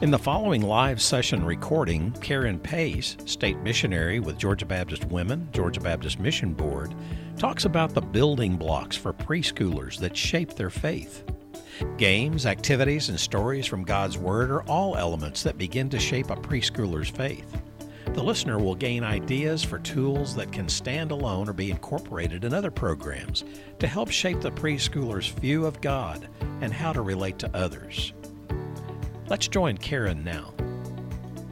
In the following live session recording, Karen Pace, state missionary with Georgia Baptist Women, Georgia Baptist Mission Board, talks about the building blocks for preschoolers that shape their faith. Games, activities, and stories from God's Word are all elements that begin to shape a preschooler's faith. The listener will gain ideas for tools that can stand alone or be incorporated in other programs to help shape the preschooler's view of God and how to relate to others. Let's join Karen now.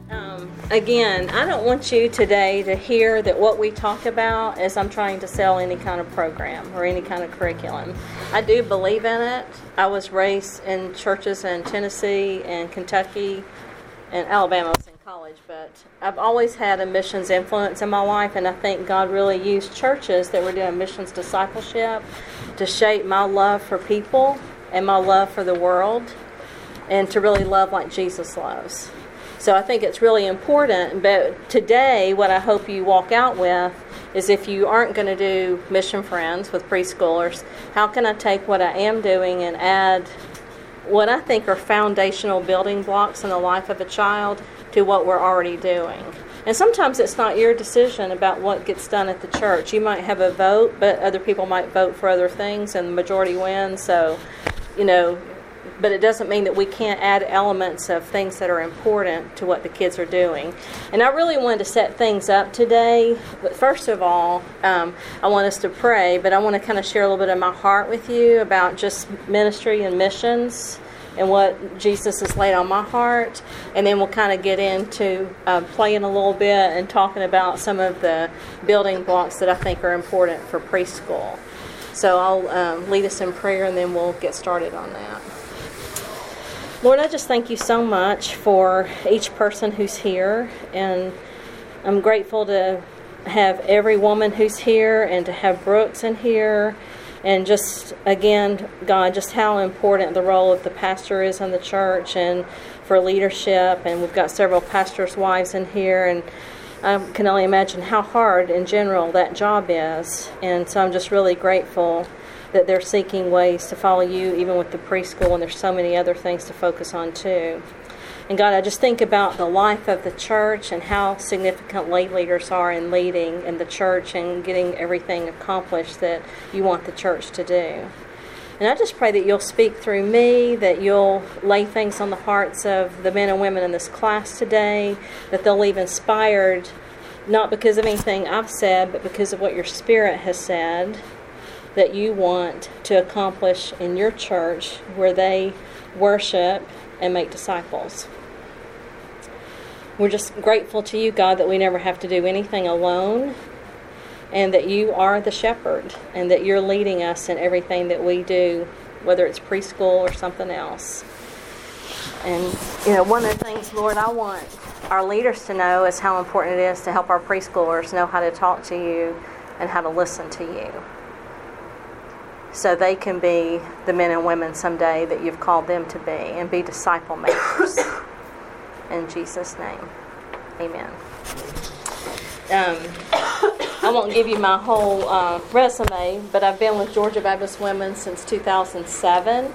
Um, again, I don't want you today to hear that what we talk about is I'm trying to sell any kind of program or any kind of curriculum. I do believe in it. I was raised in churches in Tennessee and Kentucky and Alabama. I was in college, but I've always had a missions influence in my life, and I think God really used churches that were doing missions discipleship to shape my love for people and my love for the world and to really love like Jesus loves. So I think it's really important. But today, what I hope you walk out with is if you aren't going to do mission friends with preschoolers, how can I take what I am doing and add what I think are foundational building blocks in the life of a child to what we're already doing? And sometimes it's not your decision about what gets done at the church. You might have a vote, but other people might vote for other things, and the majority wins. So, you know, but it doesn't mean that we can't add elements of things that are important to what the kids are doing. And I really wanted to set things up today. But first of all, um, I want us to pray, but I want to kind of share a little bit of my heart with you about just ministry and missions and what Jesus has laid on my heart. And then we'll kind of get into uh, playing a little bit and talking about some of the building blocks that I think are important for preschool. So I'll um, lead us in prayer and then we'll get started on that. Lord, I just thank you so much for each person who's here, and I'm grateful to have every woman who's here and to have Brooks in here. And just again, God, just how important the role of the pastor is in the church and for leadership. And we've got several pastors' wives in here, and I can only imagine how hard in general that job is. And so I'm just really grateful that they're seeking ways to follow you, even with the preschool, and there's so many other things to focus on too. And God, I just think about the life of the church and how significant lay leaders are in leading in the church and getting everything accomplished that you want the church to do. And I just pray that you'll speak through me, that you'll lay things on the hearts of the men and women in this class today, that they'll leave inspired, not because of anything I've said, but because of what your spirit has said that you want to accomplish in your church where they worship and make disciples. We're just grateful to you, God, that we never have to do anything alone and that you are the shepherd and that you're leading us in everything that we do, whether it's preschool or something else. And, you know, one of the things, Lord, I want our leaders to know is how important it is to help our preschoolers know how to talk to you and how to listen to you so they can be the men and women someday that you've called them to be and be disciple makers. In Jesus' name, amen. Um, I won't give you my whole uh, resume, but I've been with Georgia Baptist Women since 2007.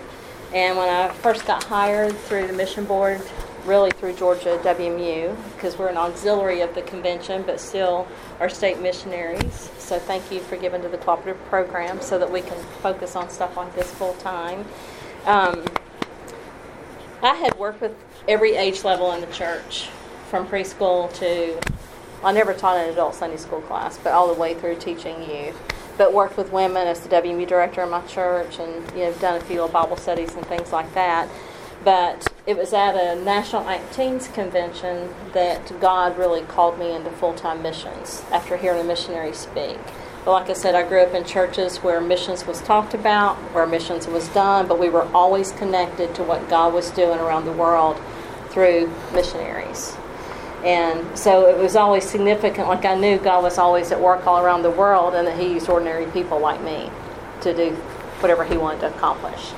And when I first got hired through the mission board, really through Georgia WMU, because we're an auxiliary of the convention, but still are state missionaries. So thank you for giving to the cooperative program so that we can focus on stuff like this full time. Um, I had worked with every age level in the church, from preschool to, I never taught an adult Sunday school class, but all the way through teaching youth. But worked with women as the WMU director in my church, and you know done a few Bible studies and things like that. But it was at a National Acteens convention that God really called me into full time missions after hearing a missionary speak. But like I said, I grew up in churches where missions was talked about, where missions was done, but we were always connected to what God was doing around the world through missionaries. And so it was always significant, like I knew God was always at work all around the world and that He used ordinary people like me to do whatever He wanted to accomplish.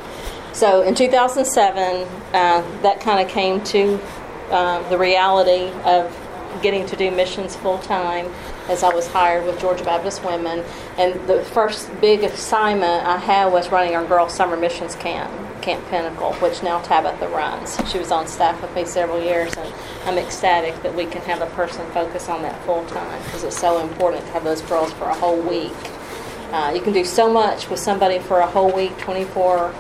So in 2007, uh, that kind of came to uh, the reality of getting to do missions full time as I was hired with Georgia Baptist Women. And the first big assignment I had was running our Girls Summer Missions Camp Camp Pinnacle, which now Tabitha runs. She was on staff with me several years, and I'm ecstatic that we can have a person focus on that full time because it's so important to have those girls for a whole week. Uh, you can do so much with somebody for a whole week, 24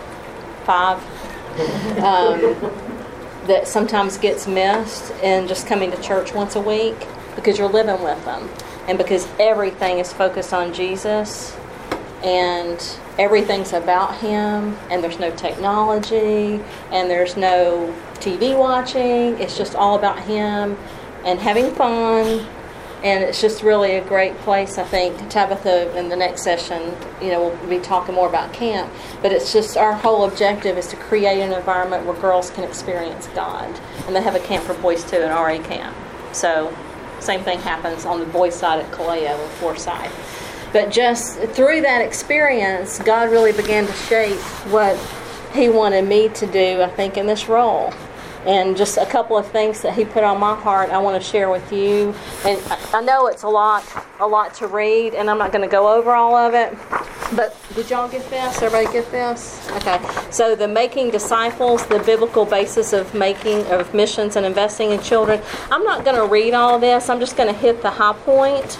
5, um, that sometimes gets missed in just coming to church once a week because you're living with them and because everything is focused on Jesus and everything's about him and there's no technology and there's no TV watching. It's just all about him and having fun. And it's just really a great place. I think Tabitha in the next session, you know, we'll be talking more about camp. But it's just our whole objective is to create an environment where girls can experience God. And they have a camp for boys too, an RA camp. So same thing happens on the boys' side at Kaleo and Forsyth. But just through that experience, God really began to shape what He wanted me to do, I think, in this role. And just a couple of things that He put on my heart, I want to share with you. And I know it's a lot, a lot to read, and I'm not going to go over all of it. But did y'all get this? Everybody get this? Okay. So the making disciples, the biblical basis of making of missions and investing in children. I'm not going to read all this. I'm just going to hit the high point.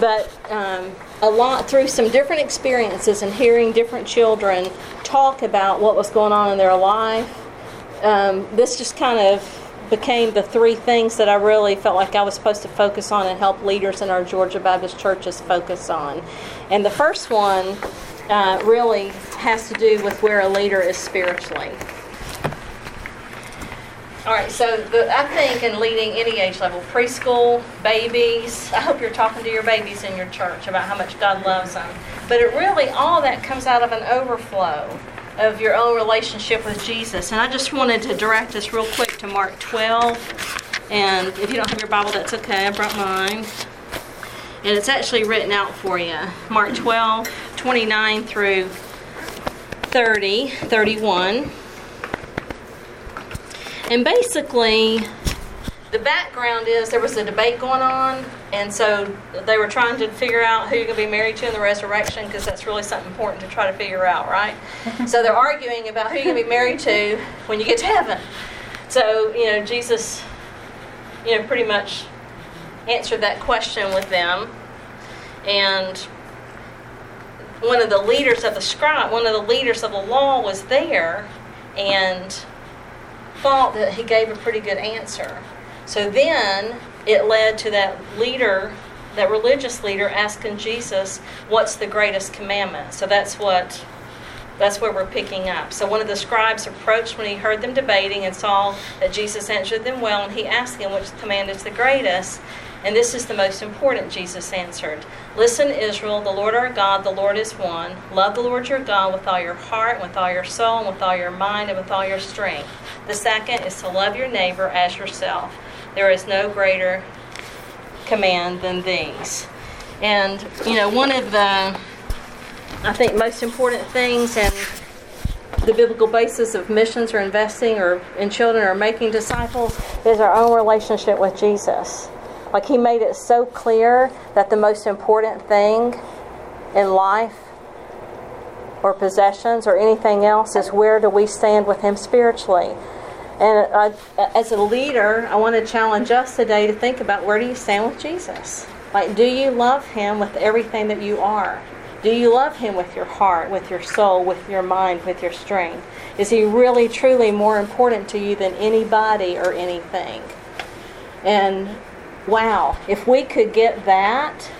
But um, a lot through some different experiences and hearing different children talk about what was going on in their life. Um, this just kind of became the three things that I really felt like I was supposed to focus on and help leaders in our Georgia Baptist churches focus on. And the first one uh, really has to do with where a leader is spiritually. All right, so the, I think in leading any age level, preschool, babies, I hope you're talking to your babies in your church about how much God loves them. But it really, all that comes out of an overflow of your own relationship with Jesus. And I just wanted to direct us real quick to Mark 12. And if you don't have your Bible, that's okay. I brought mine. And it's actually written out for you. Mark 12, 29 through 30, 31. And basically, the background is there was a debate going on, and so they were trying to figure out who you're going to be married to in the resurrection because that's really something important to try to figure out, right? so they're arguing about who you're going to be married to when you get to heaven. So, you know, Jesus, you know, pretty much answered that question with them. And one of the leaders of the scribe, one of the leaders of the law was there, and thought that he gave a pretty good answer. So then it led to that leader, that religious leader, asking Jesus, "What's the greatest commandment?" So that's what. That's where we're picking up. So one of the scribes approached when he heard them debating and saw that Jesus answered them well, and he asked him which command is the greatest. And this is the most important, Jesus answered. Listen, Israel, the Lord our God, the Lord is one. Love the Lord your God with all your heart, with all your soul, and with all your mind, and with all your strength. The second is to love your neighbor as yourself. There is no greater command than these. And, you know, one of the, I think, most important things and the biblical basis of missions or investing or in children or making disciples is our own relationship with Jesus. Like he made it so clear that the most important thing in life or possessions or anything else is where do we stand with him spiritually. And I, as a leader, I want to challenge us today to think about where do you stand with Jesus? Like, do you love him with everything that you are? Do you love him with your heart, with your soul, with your mind, with your strength? Is he really, truly more important to you than anybody or anything? And wow, if we could get that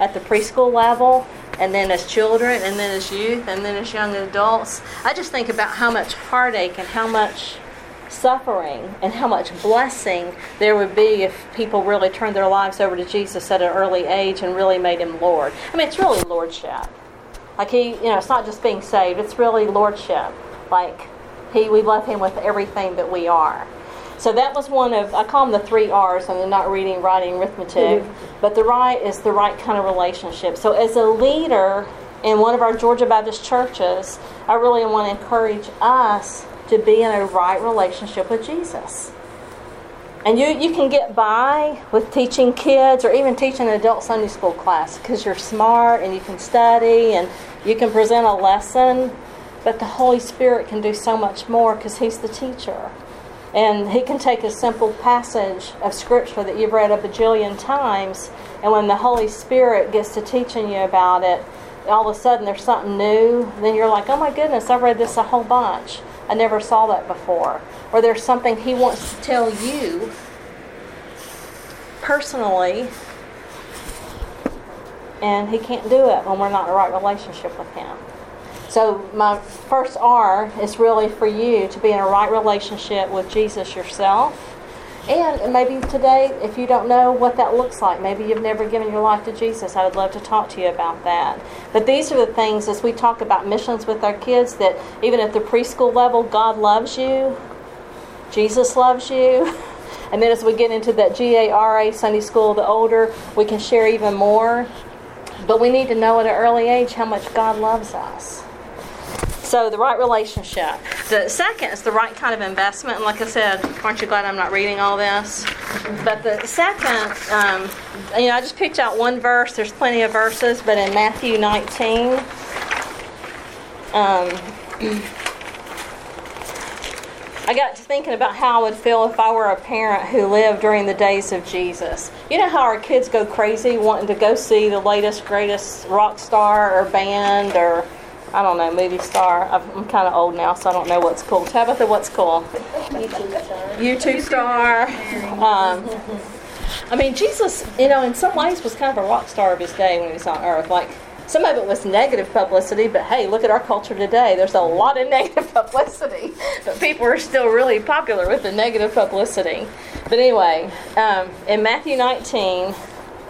at the preschool level, and then as children, and then as youth, and then as young adults, I just think about how much heartache and how much suffering and how much blessing there would be if people really turned their lives over to Jesus at an early age and really made him Lord. I mean, it's really lordship. Like he, you know, it's not just being saved; it's really lordship. Like he, we love him with everything that we are. So that was one of I call them the three R's, and they're not reading, writing, arithmetic. Mm-hmm. But the right is the right kind of relationship. So as a leader in one of our Georgia Baptist churches, I really want to encourage us to be in a right relationship with Jesus. And you, you can get by with teaching kids or even teaching an adult Sunday school class because you're smart and you can study and you can present a lesson. But the Holy Spirit can do so much more because He's the teacher. And He can take a simple passage of Scripture that you've read a bajillion times, and when the Holy Spirit gets to teaching you about it, all of a sudden there's something new. Then you're like, oh my goodness, I've read this a whole bunch. I never saw that before. Or there's something He wants to tell you personally and he can't do it when we're not in the right relationship with him. So my first R is really for you to be in a right relationship with Jesus yourself. And maybe today, if you don't know what that looks like, maybe you've never given your life to Jesus, I would love to talk to you about that. But these are the things as we talk about missions with our kids that even at the preschool level, God loves you, Jesus loves you. And then as we get into that GARA Sunday school, the older, we can share even more. But we need to know at an early age how much God loves us. So, the right relationship. The second is the right kind of investment. And like I said, aren't you glad I'm not reading all this? But the second, um, you know, I just picked out one verse. There's plenty of verses, but in Matthew 19, um, I got to thinking about how I would feel if I were a parent who lived during the days of Jesus. You know how our kids go crazy wanting to go see the latest, greatest rock star or band or, I don't know, movie star. I'm kind of old now, so I don't know what's cool. Tabitha, what's cool? YouTube star. YouTube star. Um, I mean, Jesus, you know, in some ways was kind of a rock star of his day when he was on earth. Like, some of it was negative publicity, but hey, look at our culture today. There's a lot of negative publicity, but people are still really popular with the negative publicity. But anyway, um, in Matthew 19,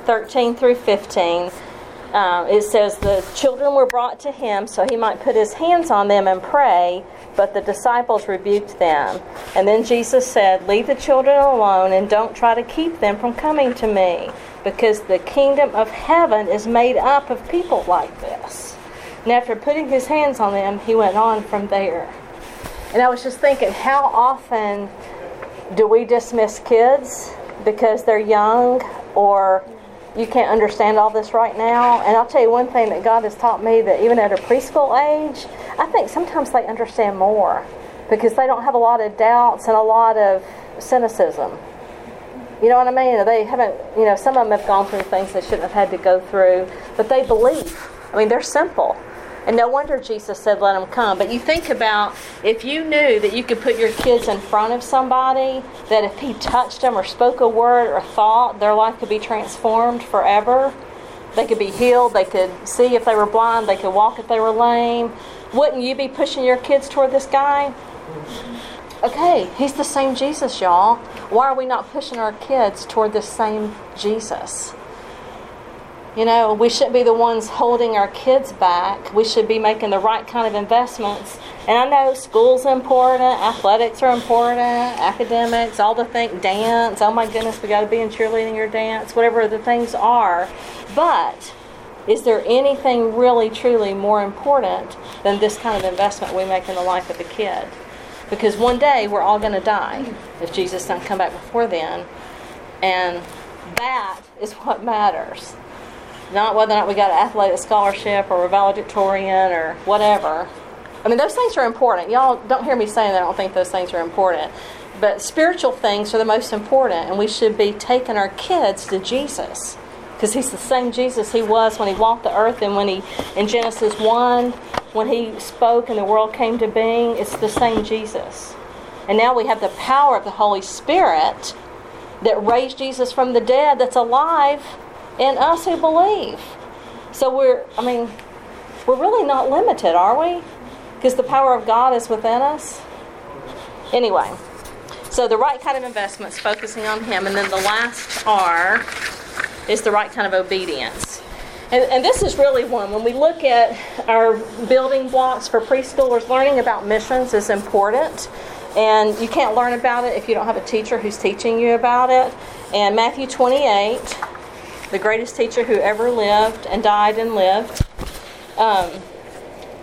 13 through 15, uh, it says, The children were brought to him so he might put his hands on them and pray, but the disciples rebuked them. And then Jesus said, Leave the children alone and don't try to keep them from coming to me because the kingdom of heaven is made up of people like this. And after putting his hands on them, he went on from there. And I was just thinking, how often do we dismiss kids because they're young or you can't understand all this right now? And I'll tell you one thing that God has taught me that even at a preschool age, I think sometimes they understand more because they don't have a lot of doubts and a lot of cynicism. You know what I mean? They haven't, you know, some of them have gone through things they shouldn't have had to go through, but they believe. I mean, they're simple. And no wonder Jesus said, let them come. But you think about if you knew that you could put your kids in front of somebody, that if he touched them or spoke a word or thought, their life could be transformed forever. They could be healed. They could see if they were blind. They could walk if they were lame. Wouldn't you be pushing your kids toward this guy? Okay, he's the same Jesus, y'all. Why are we not pushing our kids toward the same Jesus? You know, we shouldn't be the ones holding our kids back. We should be making the right kind of investments. And I know school's important, athletics are important, academics, all the things, dance. Oh my goodness, we got to be in cheerleading or dance, whatever the things are. But is there anything really, truly more important than this kind of investment we make in the life of a kid? Because one day we're all going to die if Jesus doesn't come back before then. And that is what matters. Not whether or not we got an athletic scholarship or a valedictorian or whatever. I mean, those things are important. Y'all don't hear me saying that I don't think those things are important. But spiritual things are the most important, and we should be taking our kids to Jesus because he's the same Jesus he was when he walked the earth and when he in Genesis 1 when he spoke and the world came to being it's the same Jesus and now we have the power of the Holy Spirit that raised Jesus from the dead that's alive in us who believe so we're I mean we're really not limited are we because the power of God is within us anyway so the right kind of investments focusing on him and then the last are is the right kind of obedience. And, and, this is really one. When we look at our building blocks for preschoolers, learning about missions is important. And you can't learn about it if you don't have a teacher who's teaching you about it. And Matthew 28, the greatest teacher who ever lived and died and lived, um,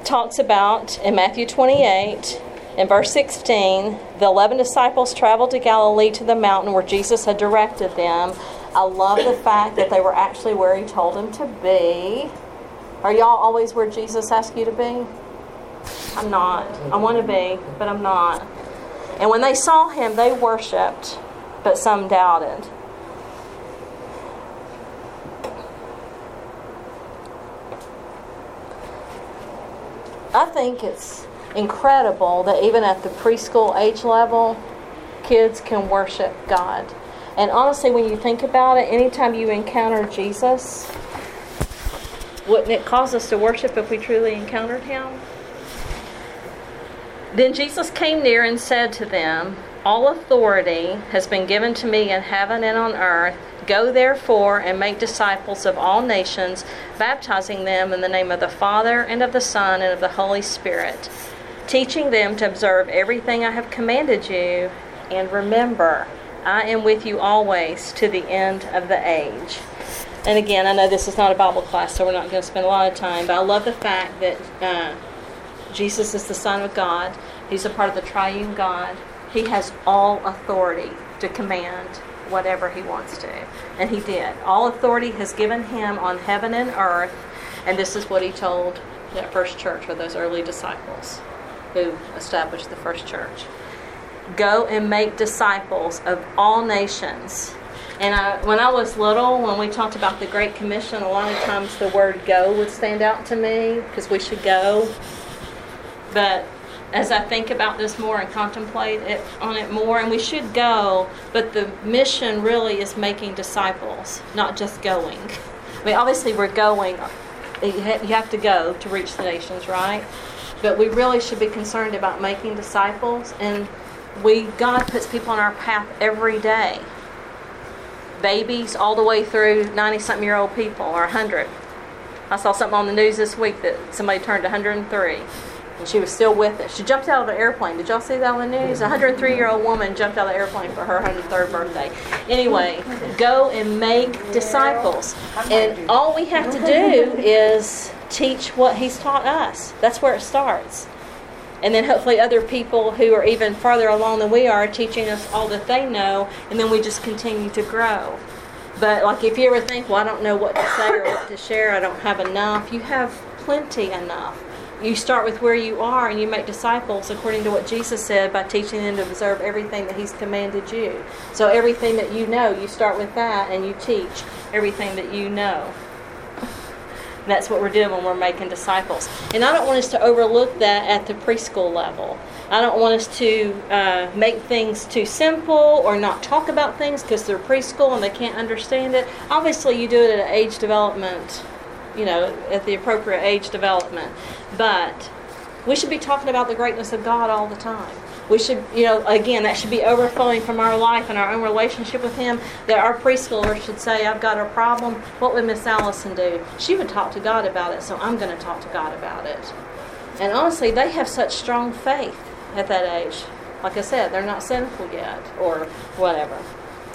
talks about in Matthew 28, in verse 16, the 11 disciples traveled to Galilee to the mountain where Jesus had directed them. I love the fact that they were actually where he told them to be. Are y'all always where Jesus asked you to be? I'm not. I want to be, but I'm not. And when they saw him, they worshiped, but some doubted. I think it's incredible that even at the preschool age level, kids can worship God. And honestly, when you think about it, anytime you encounter Jesus, wouldn't it cause us to worship if we truly encountered him? Then Jesus came near and said to them, All authority has been given to me in heaven and on earth. Go therefore and make disciples of all nations, baptizing them in the name of the Father and of the Son and of the Holy Spirit, teaching them to observe everything I have commanded you. And remember, I am with you always to the end of the age. And again, I know this is not a Bible class, so we're not going to spend a lot of time, but I love the fact that uh, Jesus is the Son of God. He's a part of the triune God. He has all authority to command whatever he wants to. And he did. All authority has given him on heaven and earth. And this is what he told that first church with those early disciples who established the first church. Go and make disciples of all nations. And I, when I was little, when we talked about the Great Commission, a lot of times the word go would stand out to me because we should go. But as I think about this more and contemplate it on it more, and we should go, but the mission really is making disciples, not just going. I mean, obviously we're going. You have to go to reach the nations, right? But we really should be concerned about making disciples, and we God puts people on our path every day. Babies all the way through 90 something year old people or 100. I saw something on the news this week that somebody turned 103 and she was still with us. She jumped out of an airplane. Did y'all see that on the news? A 103 year old woman jumped out of the airplane for her 103rd birthday. Anyway, go and make disciples. And all we have to do is teach what He's taught us. That's where it starts. And then hopefully other people who are even farther along than we are teaching us all that they know, and then we just continue to grow. But like if you ever think, well, I don't know what to say or what to share, I don't have enough, you have plenty enough you start with where you are and you make disciples according to what Jesus said by teaching them to observe everything that He's commanded you. So, everything that you know, you start with that and you teach everything that you know. that's what we're doing when we're making disciples. And I don't want us to overlook that at the preschool level. I don't want us to uh, make things too simple or not talk about things because they're preschool and they can't understand it. Obviously, you do it at age development you know, at the appropriate age development. But we should be talking about the greatness of God all the time. We should, you know, again, that should be overflowing from our life and our own relationship with Him. That our preschoolers should say, I've got a problem. What would Miss Allison do? She would talk to God about it, so I'm going to talk to God about it. And honestly, they have such strong faith at that age. Like I said, they're not sinful yet or whatever.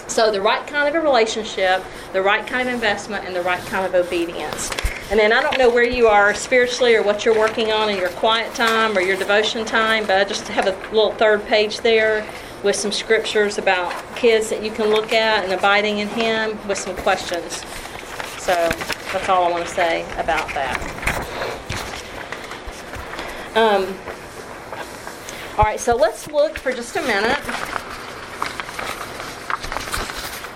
So, the right kind of a relationship, the right kind of investment, and the right kind of obedience. And then I don't know where you are spiritually or what you're working on in your quiet time or your devotion time, but I just have a little third page there with some scriptures about kids that you can look at and abiding in Him with some questions. So that's all I want to say about that. Um, all right, so let's look for just a minute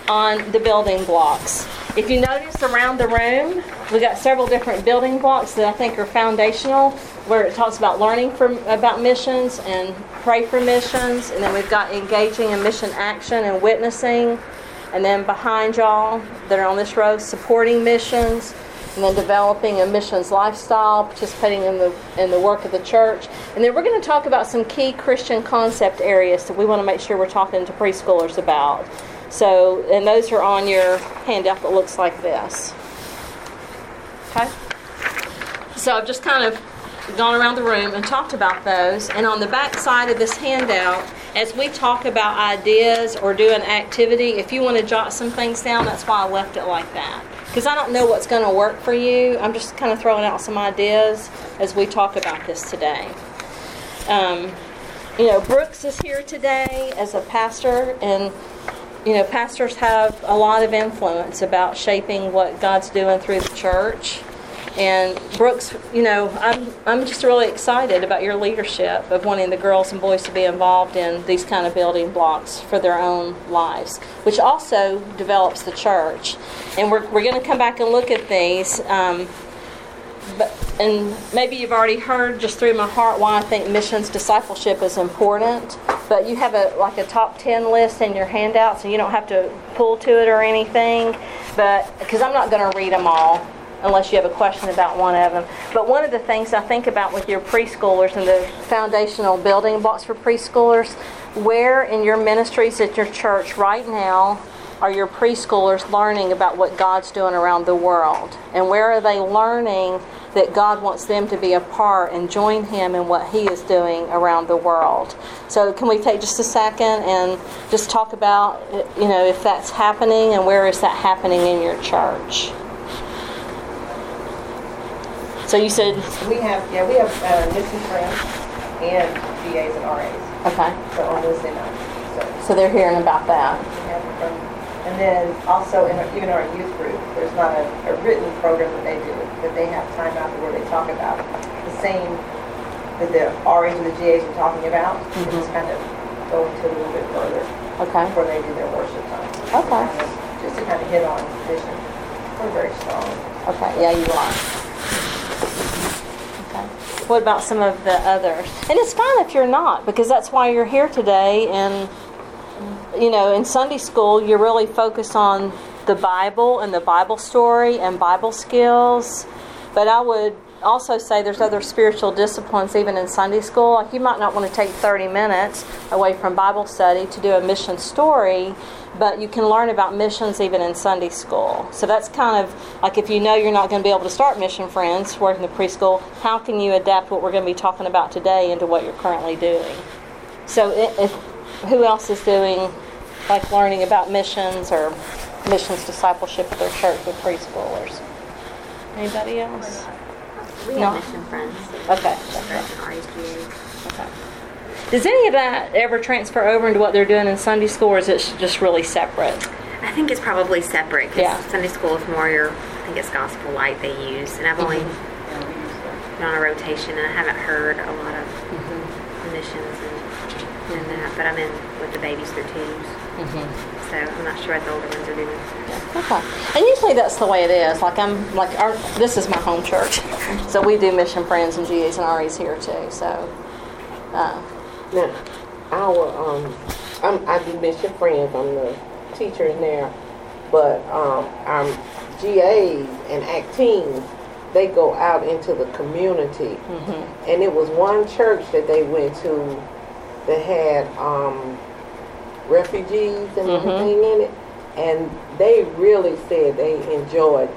on the building blocks. If you notice around the room, we've got several different building blocks that I think are foundational, where it talks about learning from about missions and pray for missions, and then we've got engaging in mission action and witnessing, and then behind y'all that are on this row, supporting missions, and then developing a missions lifestyle, participating in the in the work of the church, and then we're going to talk about some key Christian concept areas that we want to make sure we're talking to preschoolers about. So, and those are on your handout that looks like this. Okay? So I've just kind of gone around the room and talked about those. And on the back side of this handout, as we talk about ideas or do an activity, if you want to jot some things down, that's why I left it like that. Because I don't know what's going to work for you. I'm just kind of throwing out some ideas as we talk about this today. Um, you know, Brooks is here today as a pastor, and you know, pastors have a lot of influence about shaping what God's doing through the church. And Brooks, you know, I'm, I'm just really excited about your leadership of wanting the girls and boys to be involved in these kind of building blocks for their own lives, which also develops the church. And we're, we're going to come back and look at these. Um, but, and maybe you've already heard just through my heart why I think missions discipleship is important. But you have a like a top ten list in your handouts, and you don't have to pull to it or anything. But because I'm not going to read them all, unless you have a question about one of them. But one of the things I think about with your preschoolers and the foundational building blocks for preschoolers, where in your ministries at your church right now are your preschoolers learning about what God's doing around the world? And where are they learning that God wants them to be a part and join Him in what He is doing around the world? So, can we take just a second and just talk about, you know, if that's happening and where is that happening in your church? So you said We have, yeah, we have uh, friends and GAs and RAs, okay. so on Wednesday night. So So they're hearing about that. We have them. And then also in our, even our youth group, there's not a, a written program that they do, but they have time out where they talk about the same that the RAs and the GAs are talking about. Mm-hmm. They just kind of go into it a little bit further Okay. before they do their worship time. Okay. Just to kind of hit on mission. We're very strong. Okay. Yeah, you are. Okay. What about some of the others? And it's fine if you're not, because that's why you're here today. And you know, in Sunday school, you're really focused on the Bible and the Bible story and Bible skills. But I would also say there's other spiritual disciplines even in Sunday school. Like you might not want to take 30 minutes away from Bible study to do a mission story, but you can learn about missions even in Sunday school. So that's kind of like if you know you're not going to be able to start Mission Friends working the preschool, how can you adapt what we're going to be talking about today into what you're currently doing? So if who else is doing like learning about missions or missions discipleship at their church with preschoolers? Anybody else? We No. have mission friends. Okay. Friends and RSGAs. Okay. Does any of that ever transfer over into what they're doing in Sunday school, or is it just really separate? I think it's probably separate because Yeah. Sunday school is more your, I think it's gospel light they use. And I've only Mm-hmm. Yeah, we use that. been on a rotation and I haven't heard a lot of Mm-hmm. missions and, and that. But I'm in with the babies through twos. Mm-hmm. So I'm not sure what the older ones are doing. Okay. And usually that's the way it is. Like I'm like our this is my home church, so we do mission friends and GAs and REs here too. So. Uh, Now, our, um, I'm, I do mission friends, I'm the teacher in there, but, um, our GAs and Acteens, they go out into the community. And it was one church that they went to that had, um, refugees and Mhm. everything in it. And they really said they enjoyed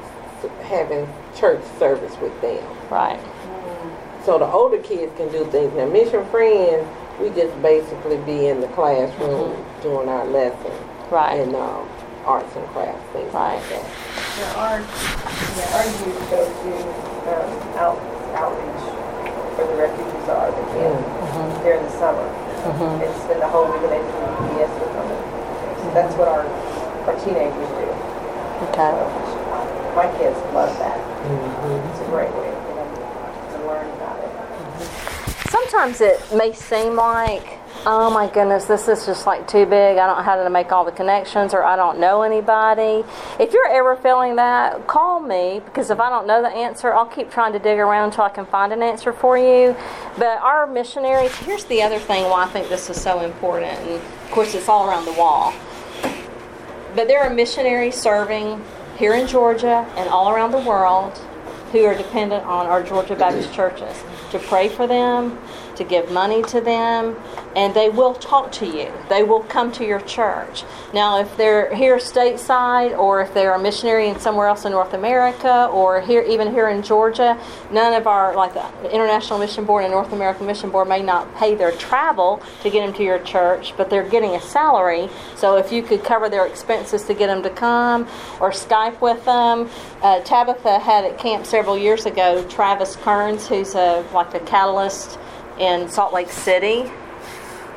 having church service with them. right. So the older kids can do things. Now, Mission Friends, we just basically be in the classroom doing our lesson. Right. and um, arts and crafts, things Right. like that. Now, our, yeah, our youth go to um, out, outreach where the refugees are, the camp, during the summer. Uh-huh. And been the whole week and they do VBS with them. So that's what our, our teenagers do. Okay. So, My kids love that. Mm-hmm. It's a great way for them to learn about it. Sometimes it may seem like, oh my goodness, this is just like too big. I don't know how to make all the connections, or I don't know anybody. If you're ever feeling that, call me because if I don't know the answer, I'll keep trying to dig around until I can find an answer for you. But our missionaries, here's the other thing why I think this is so important, and of course, it's all around the wall. But there are missionaries serving here in Georgia and all around the world who are dependent on our Georgia Baptist churches to pray for them, to give money to them, and they will talk to you. They will come to your church. Now, if they're here stateside or if they're a missionary in somewhere else in North America or here even here in Georgia, none of our like the International Mission Board and North American Mission Board may not pay their travel to get them to your church, but they're getting a salary. So if you could cover their expenses to get them to come or Skype with them, uh, Tabitha had at camp several years ago Travis Kerns, who's a like a catalyst in Salt Lake City,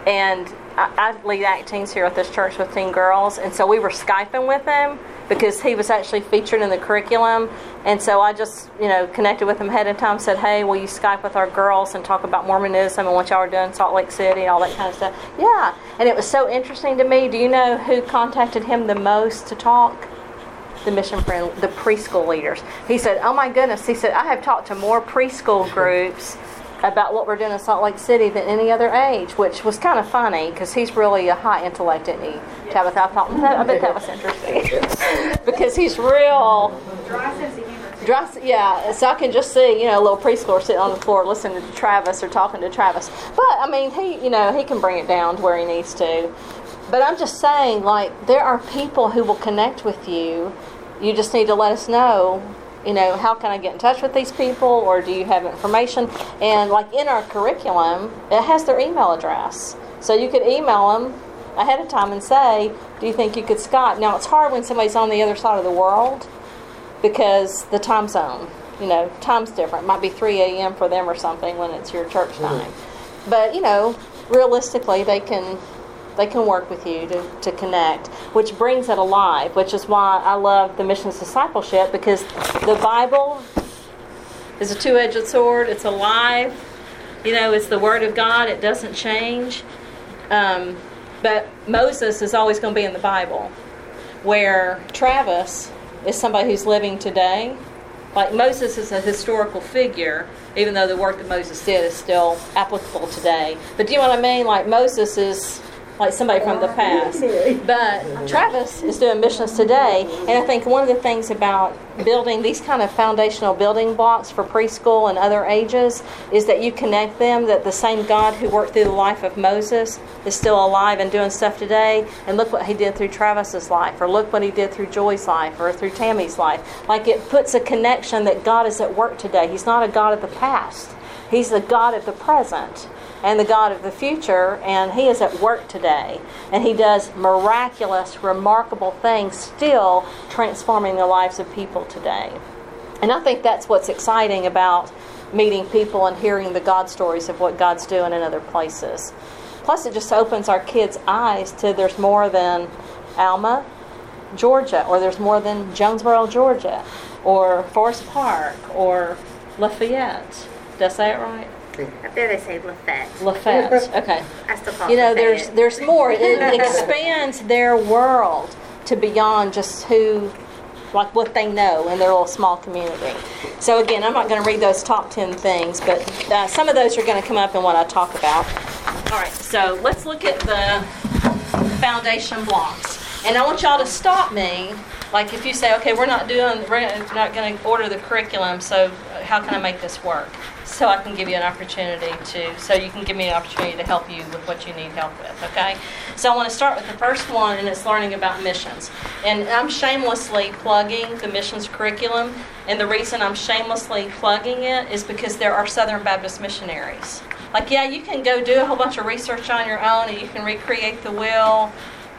and I, I lead teens here at this church with teen girls, and so we were skyping with him because he was actually featured in the curriculum. And so I just, you know, connected with him ahead of time, said, hey, will you Skype with our girls and talk about Mormonism and what y'all are doing in Salt Lake City all that kind of stuff? Yeah. And it was so interesting to me. Do you know who contacted him the most to talk? The mission friend, the preschool leaders. He said, oh my goodness. He said, I have talked to more preschool groups about what we're doing in Salt Lake City than any other age, which was kind of funny because he's really a high intellect, isn't he? Tabitha, I thought, I bet that was interesting because he's real. Dry sense of humor. Dry, yeah, so I can just see, you know, a little preschooler sitting on the floor listening to Travis or talking to Travis. But I mean, he, you know, he can bring it down to where he needs to. But I'm just saying, like, there are people who will connect with you. You just need to let us know, you know, how can I get in touch with these people or do you have information? And, like, in our curriculum, it has their email address. So you could email them ahead of time and say, do you think you could Skype? Now, it's hard when somebody's on the other side of the world because the time zone, you know, time's different. It might be 3 a.m. for them or something when it's your church mm-hmm. time. But, you know, realistically, they can they can work with you to, to connect, which brings it alive, which is why I love the missions discipleship because the Bible is a two edged sword. It's alive. You know, it's the Word of God. It doesn't change. Um, but Moses is always going to be in the Bible, where Travis is somebody who's living today. Like Moses is a historical figure, even though the work that Moses did is still applicable today. But do you know what I mean? Like Moses is like somebody from the past. But Travis is doing missions today, and I think one of the things about building these kind of foundational building blocks for preschool and other ages is that you connect them that the same God who worked through the life of Moses is still alive and doing stuff today. And look what he did through Travis's life, or look what he did through Joy's life, or through Tammy's life. Like it puts a connection that God is at work today. He's not a God of the past. He's the God of the present and the God of the future, and He is at work today. And He does miraculous, remarkable things, still transforming the lives of people today. And I think that's what's exciting about meeting people and hearing the God stories of what God's doing in other places. Plus, it just opens our kids' eyes to there's more than Alma, Georgia, or there's more than Jonesboro, Georgia, or Forest Park, or Lafayette. Did I say it right? Up there they say Lafette. Lafayette. Okay. I still call You it know, Lafayette. there's there's more. It expands their world to beyond just who, like what they know in their little small community. So again, I'm not going to read those top ten things, but uh, some of those are going to come up in what I talk about. All right. So let's look at the foundation blocks, and I want y'all to stop me. Like if you say, okay, we're not doing, we're not going to order the curriculum, so how can I make this work? So I can give you an opportunity to, so you can give me an opportunity to help you with what you need help with, okay? So I want to start with the first one, and it's learning about missions. And I'm shamelessly plugging the missions curriculum, and the reason I'm shamelessly plugging it is because there are Southern Baptist missionaries. Like, yeah, you can go do a whole bunch of research on your own, and you can recreate the will,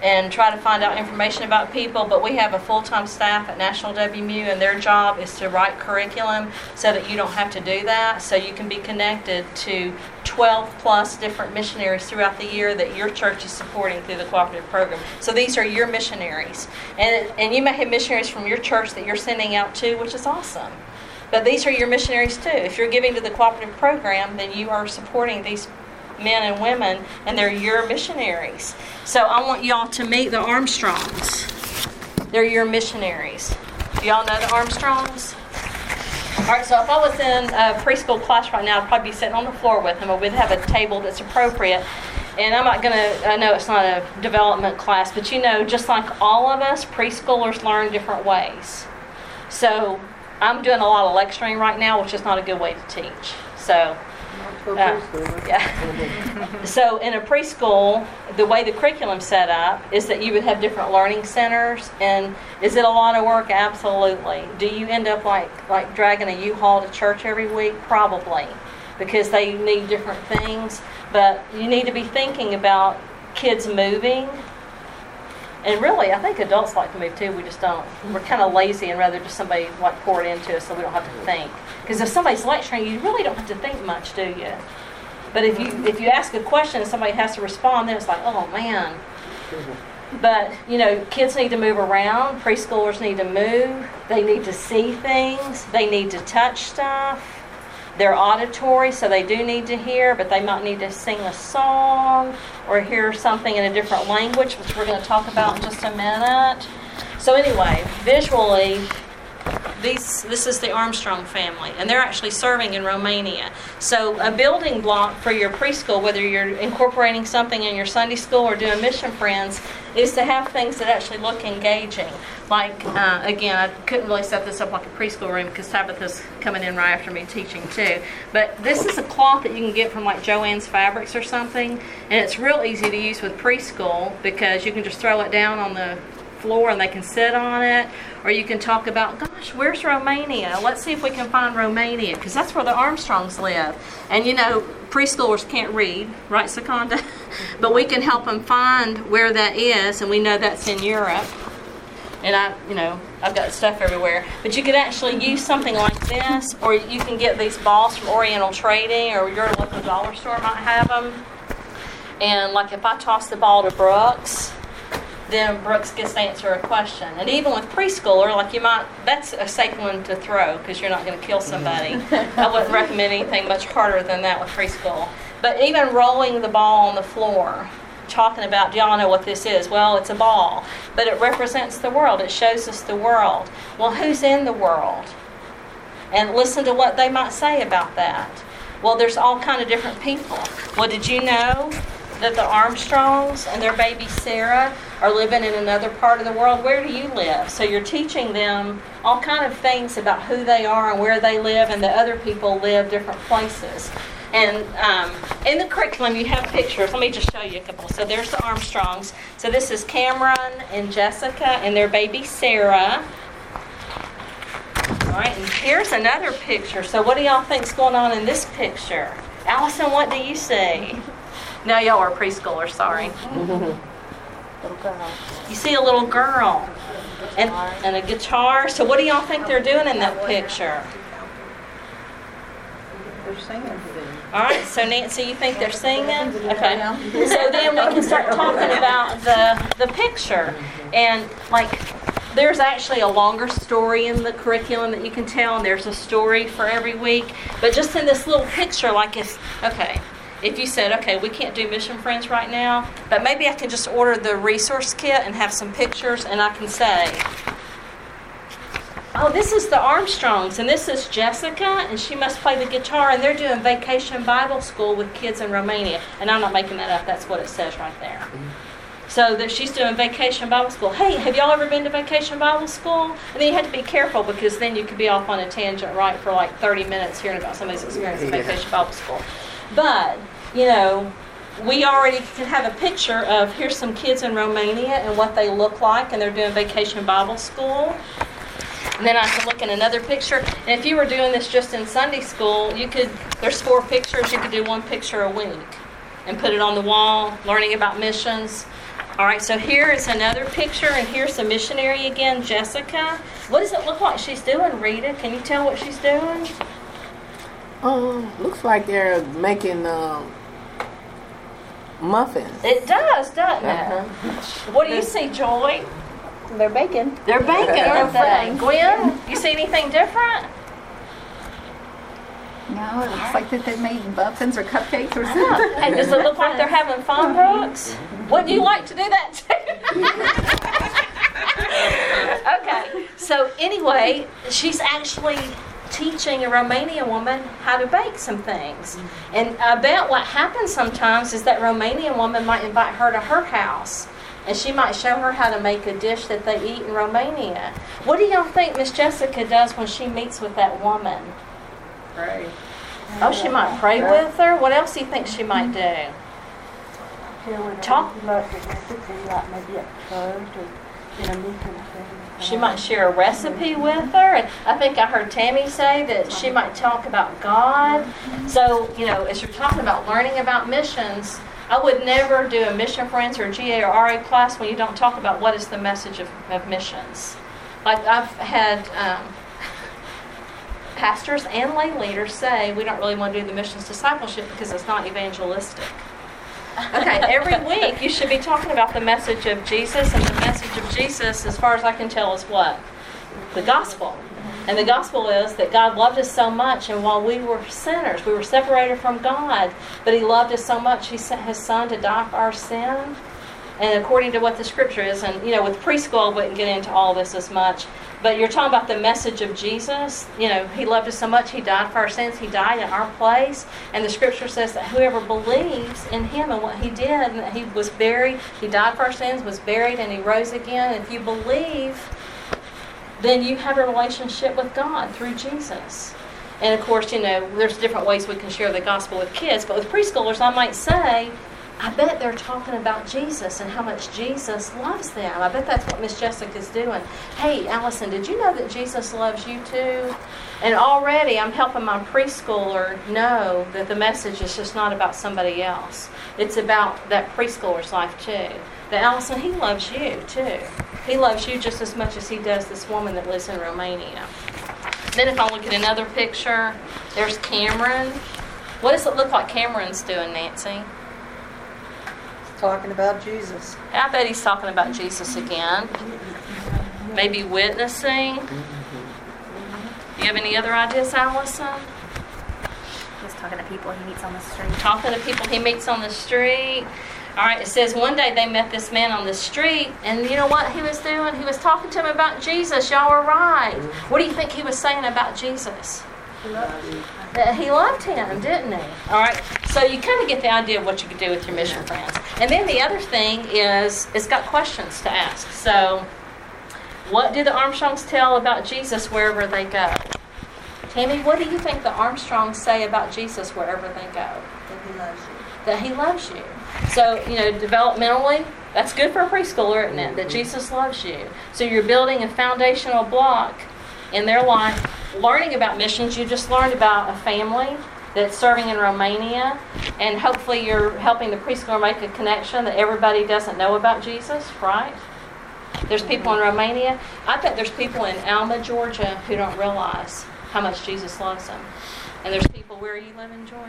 and try to find out information about people, but we have a full-time staff at National WMU and their job is to write curriculum so that you don't have to do that, so you can be connected to 12 plus different missionaries throughout the year that your church is supporting through the cooperative program. So these are your missionaries. And, and you may have missionaries from your church that you're sending out to, which is awesome. But these are your missionaries too. If you're giving to the cooperative program, then you are supporting these men and women, and they're your missionaries. So I want y'all to meet the Armstrongs. They're your missionaries. Y'all know the Armstrongs? All right, so if I was in a preschool class right now, I'd probably be sitting on the floor with them, or we'd have a table that's appropriate. And I'm not going to, I know it's not a development class, but you know, just like all of us, preschoolers learn different ways. So I'm doing a lot of lecturing right now, which is not a good way to teach. So uh, yeah. so in a preschool, the way the curriculum's set up is that you would have different learning centers. And is it a lot of work? Absolutely. Do you end up like like dragging a U-Haul to church every week? Probably, because they need different things. But you need to be thinking about kids moving. And really, I think adults like to move too. We just don't. We're kind of lazy and rather just somebody like pour it into us so we don't have to think. Because if somebody's lecturing, you really don't have to think much, do you? But if you if you ask a question and somebody has to respond, then it's like, oh man. But you know, kids need to move around. Preschoolers need to move. They need to see things. They need to touch stuff. They're auditory, so they do need to hear, but they might need to sing a song or hear something in a different language, which we're going to talk about in just a minute. So anyway, visually, these, this is the Armstrong family, and they're actually serving in Romania. So, a building block for your preschool, whether you're incorporating something in your Sunday school or doing Mission Friends, is to have things that actually look engaging. Like, uh, again, I couldn't really set this up like a preschool room because Tabitha's coming in right after me teaching too. But this is a cloth that you can get from like Joann's Fabrics or something, and it's real easy to use with preschool because you can just throw it down on the floor and they can sit on it. Or you can talk about, gosh, where's Romania? Let's see if we can find Romania because that's where the Armstrongs live. And you know, preschoolers can't read, right, Seconda? but we can help them find where that is, and we know that's in Europe. And I, you know, I've got stuff everywhere. But you could actually use something like this, or you can get these balls from Oriental Trading, or your local dollar store might have them. And like if I toss the ball to Brooks, then Brooks gets to answer a question. And even with preschooler, like you might, that's a safe one to throw because you're not going to kill somebody. I wouldn't recommend anything much harder than that with preschool. But even rolling the ball on the floor, talking about, do y'all know what this is? Well, it's a ball, but it represents the world. It shows us the world. Well, who's in the world? And listen to what they might say about that. Well, there's all kind of different people. Well, did you know that the Armstrongs and their baby Sarah are living in another part of the world. Where do you live? So you're teaching them all kind of things about who they are and where they live, and the other people live different places. And um, in the curriculum, you have pictures. Let me just show you a couple. So there's the Armstrongs. So this is Cameron and Jessica and their baby Sarah. All right, and here's another picture. So what do y'all think's going on in this picture? Allison, what do you see? No, y'all are preschoolers, sorry. Little girl. You see a little girl and, and a guitar. So what do y'all think they're doing in that picture? They're singing. All right, so Nancy, you think they're singing? Okay. So then we can start talking about the, the picture. And like, there's actually a longer story in the curriculum that you can tell, and there's a story for every week. But just in this little picture, like if, okay, if you said, okay, we can't do Mission Friends right now, but maybe I can just order the resource kit and have some pictures, and I can say, oh, this is the Armstrongs, and this is Jessica, and she must play the guitar, and they're doing vacation Bible school with kids in Romania. And I'm not making that up, that's what it says right there. So that she's doing vacation Bible school. Hey, have y'all ever been to vacation Bible school? And then you have to be careful because then you could be off on a tangent, right, for like 30 minutes hearing about somebody's experience at vacation Bible school. But you know, we already can have a picture of here's some kids in Romania and what they look like, and they're doing vacation Bible school. And then I can look in another picture. And if you were doing this just in Sunday school, you could, there's four pictures, you could do one picture a week and put it on the wall, learning about missions. All right, so here is another picture, and here's a missionary again, Jessica. What does it look like she's doing, Rita? Can you tell what she's doing? Um, looks like they're making um, muffins. It does, doesn't Uh-huh. it? What do you see, Joy? They're baking. They're baking, aren't they? Gwen, you see anything different? No, it looks like that they made muffins or cupcakes or something. And does it look like they're having fun, Brooks? Would you like to do that too? okay, so anyway, she's actually teaching a Romanian woman how to bake some things. And I bet what happens sometimes is that Romanian woman might invite her to her house. And she might show her how to make a dish that they eat in Romania. What do y'all think Miss Jessica does when she meets with that woman? Pray. Oh, she might pray with her. What else do you think she might do? Talk. Like maybe at church She might share a recipe with her. And I think I heard Tammy say that she might talk about God. So, you know, as you're talking about learning about missions, I would never do a Mission Friends or GA or RA class when you don't talk about what is the message of, of missions. Like I've had, um, pastors and lay leaders say we don't really want to do the missions discipleship because it's not evangelistic. Okay, every week you should be talking about the message of Jesus, and the message of Jesus, as far as I can tell, is what? The gospel. And the gospel is that God loved us so much, and while we were sinners, we were separated from God, but He loved us so much, He sent His Son to die for our sin. And according to what the scripture is, and you know, with preschool, I wouldn't get into all this as much, but you're talking about the message of Jesus. You know, He loved us so much, He died for our sins, He died in our place. And the scripture says that whoever believes in Him and what He did, and that He was buried, He died for our sins, was buried, and He rose again. If you believe, then you have a relationship with God through Jesus. And of course, you know, there's different ways we can share the gospel with kids, but with preschoolers, I might say, I bet they're talking about Jesus and how much Jesus loves them. I bet that's what Miss Jessica's doing. Hey, Allison, did you know that Jesus loves you too? And already I'm helping my preschooler know that the message is just not about somebody else. It's about that preschooler's life too. That Allison, he loves you too. He loves you just as much as he does this woman that lives in Romania. Then if I look at another picture, there's Cameron. What does it look like Cameron's doing, Nancy? Talking about Jesus. I bet he's talking about Jesus again. Maybe witnessing. Do you have any other ideas, Allison? He's talking to people he meets on the street. Talking to people he meets on the street. All right, it says one day they met this man on the street, and you know what he was doing? He was talking to him about Jesus. Y'all were right. What do you think he was saying about Jesus? That he loved him, didn't he? All right, so you kind of get the idea of what you could do with your mission friends. And then the other thing is, it's got questions to ask. So, what do the Armstrongs tell about Jesus wherever they go? Tammy, what do you think the Armstrongs say about Jesus wherever they go? That he loves you. That he loves you. So, you know, developmentally, that's good for a preschooler, isn't it? That mm-hmm. Jesus loves you. So you're building a foundational block in their life. Learning about missions, you just learned about a family that's serving in Romania, and hopefully you're helping the preschooler make a connection that everybody doesn't know about Jesus, right? There's people in Romania. I bet there's people in Alma, Georgia, who don't realize how much Jesus loves them. And there's people where you live in Joy?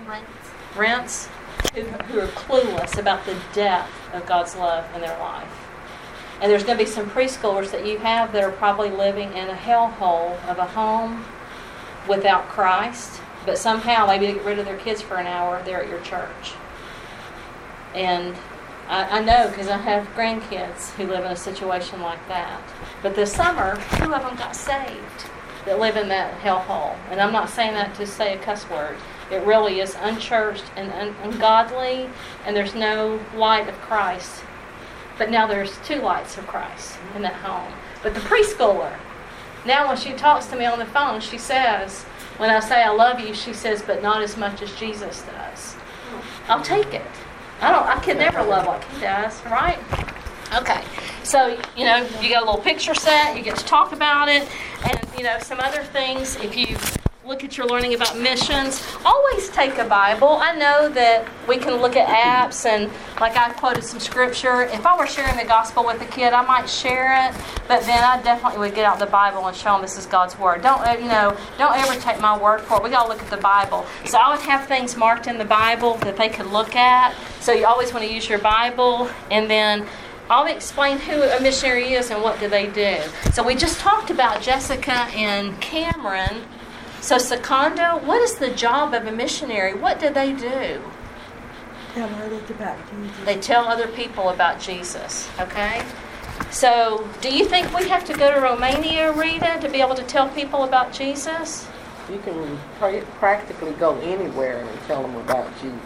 Rents, who, who are clueless about the depth of God's love in their life. And there's going to be some preschoolers that you have that are probably living in a hellhole of a home without Christ, but somehow maybe to get rid of their kids for an hour, they're at your church. And I, I know because I have grandkids who live in a situation like that. But this summer, two of them got saved that live in that hellhole. And I'm not saying that to say a cuss word. It really is unchurched and un- ungodly, and there's no light of Christ. But now there's two lights of Christ in that home. But the preschooler, now when she talks to me on the phone, she says, when I say I love you, she says, but not as much as Jesus does. I'll take it. I don't. I can never love like he does, right? Okay. So you know, you got a little picture set. You get to talk about it, and you know some other things. If you look at your learning about missions, always take a Bible. I know that we can look at apps and, like I quoted some scripture. If I were sharing the gospel with a kid, I might share it, but then I definitely would get out the Bible and show them this is God's word. Don't uh, you know? Don't ever take my word for it. We got to look at the Bible. So I would have things marked in the Bible that they could look at. So you always want to use your Bible, and then. I'll explain who a missionary is and what do they do. So we just talked about Jessica and Cameron so, Secondo, what is the job of a missionary? What do they do? Tell others about Jesus. They tell other people about Jesus, okay? So, do you think we have to go to Romania, Rita, to be able to tell people about Jesus? You can pra- practically go anywhere and tell them about Jesus.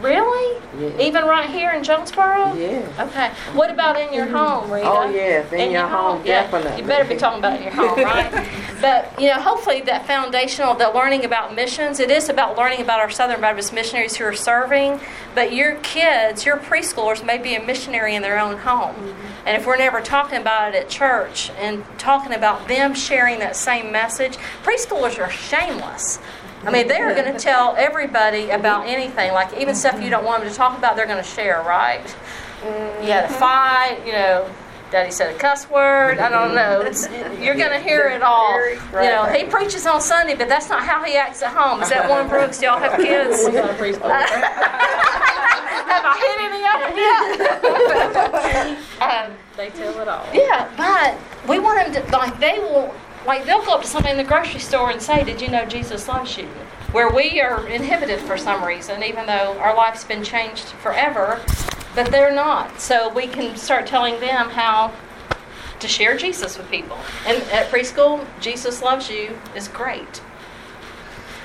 Really? Yeah. Even right here in Jonesboro? Yes. Okay. What about in your home, Rita? Oh, yes, in your home, Yeah, definitely. You better be talking about your home, right? but, you know, hopefully that foundational, that learning about missions, it is about learning about our Southern Baptist missionaries who are serving, but your kids, your preschoolers may be a missionary in their own home. Mm-hmm. And if we're never talking about it at church and talking about them sharing that same message, preschoolers are shameless. I mean, they're going to tell everybody about anything, like even stuff you don't want them to talk about, they're going to share, right? You had a fight, you know, Daddy said a cuss word. I don't know. It's, you're going to hear it all. You know, he preaches on Sunday, but that's not how he acts at home. Is that one, Brooks? Y'all have kids? have I hit any of them yet? um, They tell it all. yeah, but we want them to like they will like they'll go up to somebody in the grocery store and say, "Did you know Jesus loves you?" Where we are inhibited for some reason, even though our life's been changed forever, but they're not. So we can start telling them how to share Jesus with people. And at preschool, Jesus loves you is great.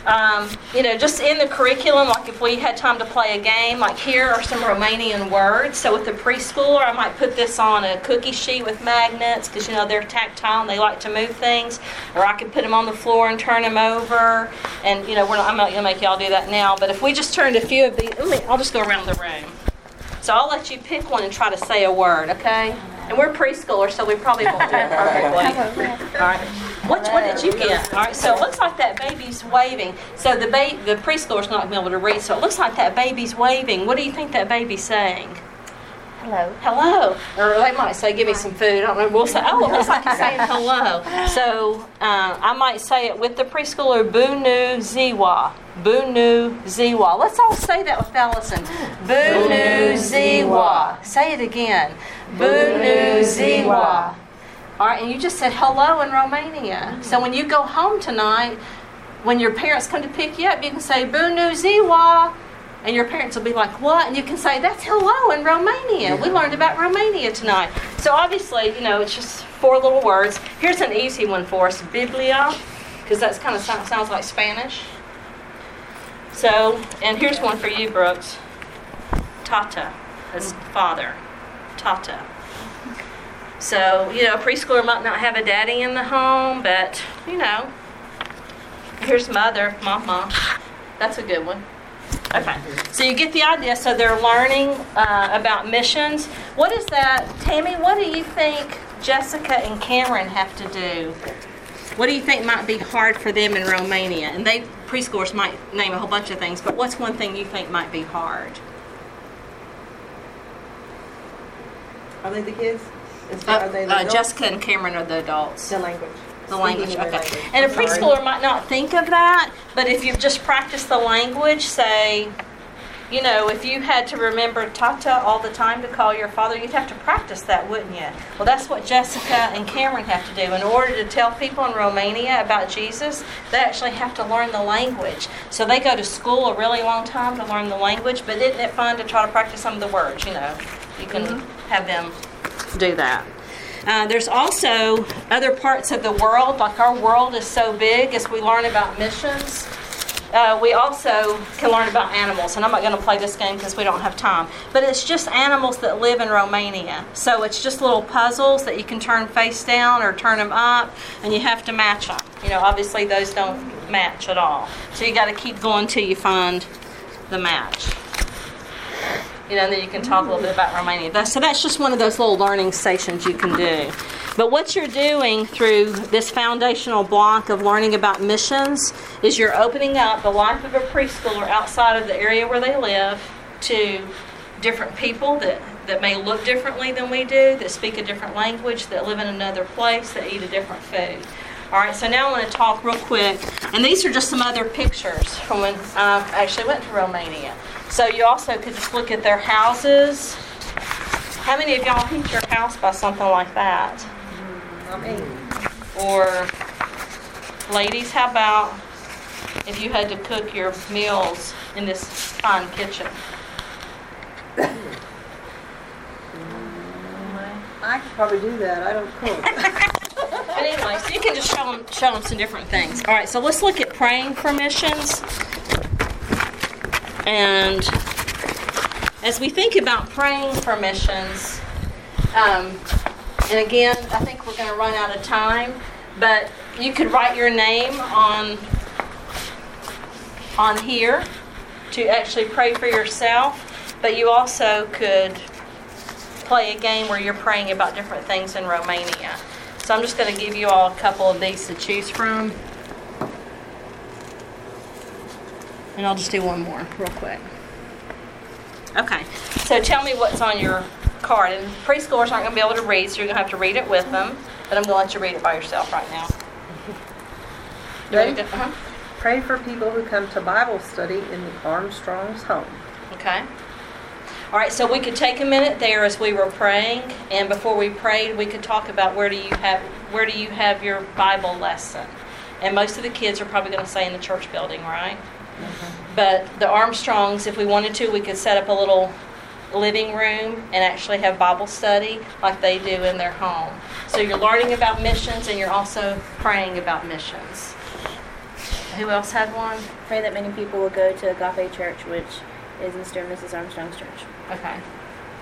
Um, you know, just in the curriculum, like if we had time to play a game, like here are some Romanian words. So with the preschooler, I might put this on a cookie sheet with magnets because you know they're tactile and they like to move things. Or I could put them on the floor and turn them over. And you know, not, I'm not going to make y'all do that now. But if we just turned a few of these, I'll just go around the room. So I'll let you pick one and try to say a word, okay? And we're preschoolers, so we probably won't do it perfectly. All right. What, what did you get? All right. So it looks like that baby's waving. So the ba- the preschooler's not gonna be able to read. So it looks like that baby's waving. What do you think that baby's saying? Hello. Hello. Or they might say, "Give me some food." I don't know. We'll say, "Oh, it looks like he's saying hello." So uh, I might say it with the preschooler. Bună ziua. Bună ziua. Let's all say that with Allison. Bună ziua. Say it again. Bună ziua. All right, and you just said hello in Romania. Mm-hmm. So when you go home tonight, when your parents come to pick you up, you can say Bună ziua. And your parents will be like, what? And you can say, that's hello in Romania. We learned about Romania tonight. So obviously, you know, it's just four little words. Here's an easy one for us Biblia, because that's kind of sounds, sounds like Spanish. So, and here's one for you, Brooks. Tata, as father. Tata. So, you know, a preschooler might not have a daddy in the home, but, you know, here's mother, mama. That's a good one. Okay, so you get the idea. So they're learning uh, about missions. What is that, Tammy? What do you think Jessica and Cameron have to do? What do you think might be hard for them in Romania? And they preschoolers might name a whole bunch of things, but what's one thing you think might be hard? Are they the kids? Is- Uh, Are they the uh, adults? Jessica and Cameron are the adults. The language. The language, okay. language. And a I'm sorry. preschooler might not think of that, but if you've just practiced the language, say, you know, if you had to remember Tata all the time to call your father, you'd have to practice that, wouldn't you? Well, that's what Jessica and Cameron have to do. In order to tell people in Romania about Jesus, they actually have to learn the language. So they go to school a really long time to learn the language, but isn't it fun to try to practice some of the words, you know? You can have them do that. Uh, there's also other parts of the world, like our world is so big as we learn about missions. Uh, we also can learn about animals, and I'm not going to play this game because we don't have time. But it's just animals that live in Romania. So it's just little puzzles that you can turn face down or turn them up, and you have to match them. You know, obviously those don't match at all. So you got to keep going till you find the match you know, and then you can talk a little bit about Romania. That- so that's just one of those little learning stations you can do. But what you're doing through this foundational block of learning about missions is you're opening up the life of a preschooler outside of the area where they live to different people that, that may look differently than we do, that speak a different language, that live in another place, that eat a different food. All right, so now I want to talk real quick, and these are just some other pictures from when I actually went to Romania. So you also could just look at their houses. How many of y'all heat your house by something like that? Or, ladies, how about if you had to cook your meals in this fine kitchen? I could probably do that. I don't cook. But anyway, so you can just show them, show them some different things. All right, so let's look at praying for missions. And as we think about praying for missions, um, and again, I think we're going to run out of time, but you could write your name on on here to actually pray for yourself, but you also could play a game where you're praying about different things in Romania. So I'm just going to give you all a couple of these to choose from. And I'll just do one more real quick. Okay, so tell me what's on your card, and preschoolers aren't going to be able to read, so you're going to have to read it with them. But I'm going to let you read it by yourself right now. You Ready? to uh-huh. Pray for people who come to Bible study in the Armstrong's home. Okay. All right, so we could take a minute there as we were praying, and before we prayed, we could talk about where do you have where do you have your Bible lesson? And most of the kids are probably going to say in the church building, right? But the Armstrongs, if we wanted to, we could set up a little living room and actually have Bible study like they do in their home. So you're learning about missions and you're also praying about missions. Who else had one? Pray that many people will go to Agape Church, which is Mr. and Mrs. Armstrong's church. Okay.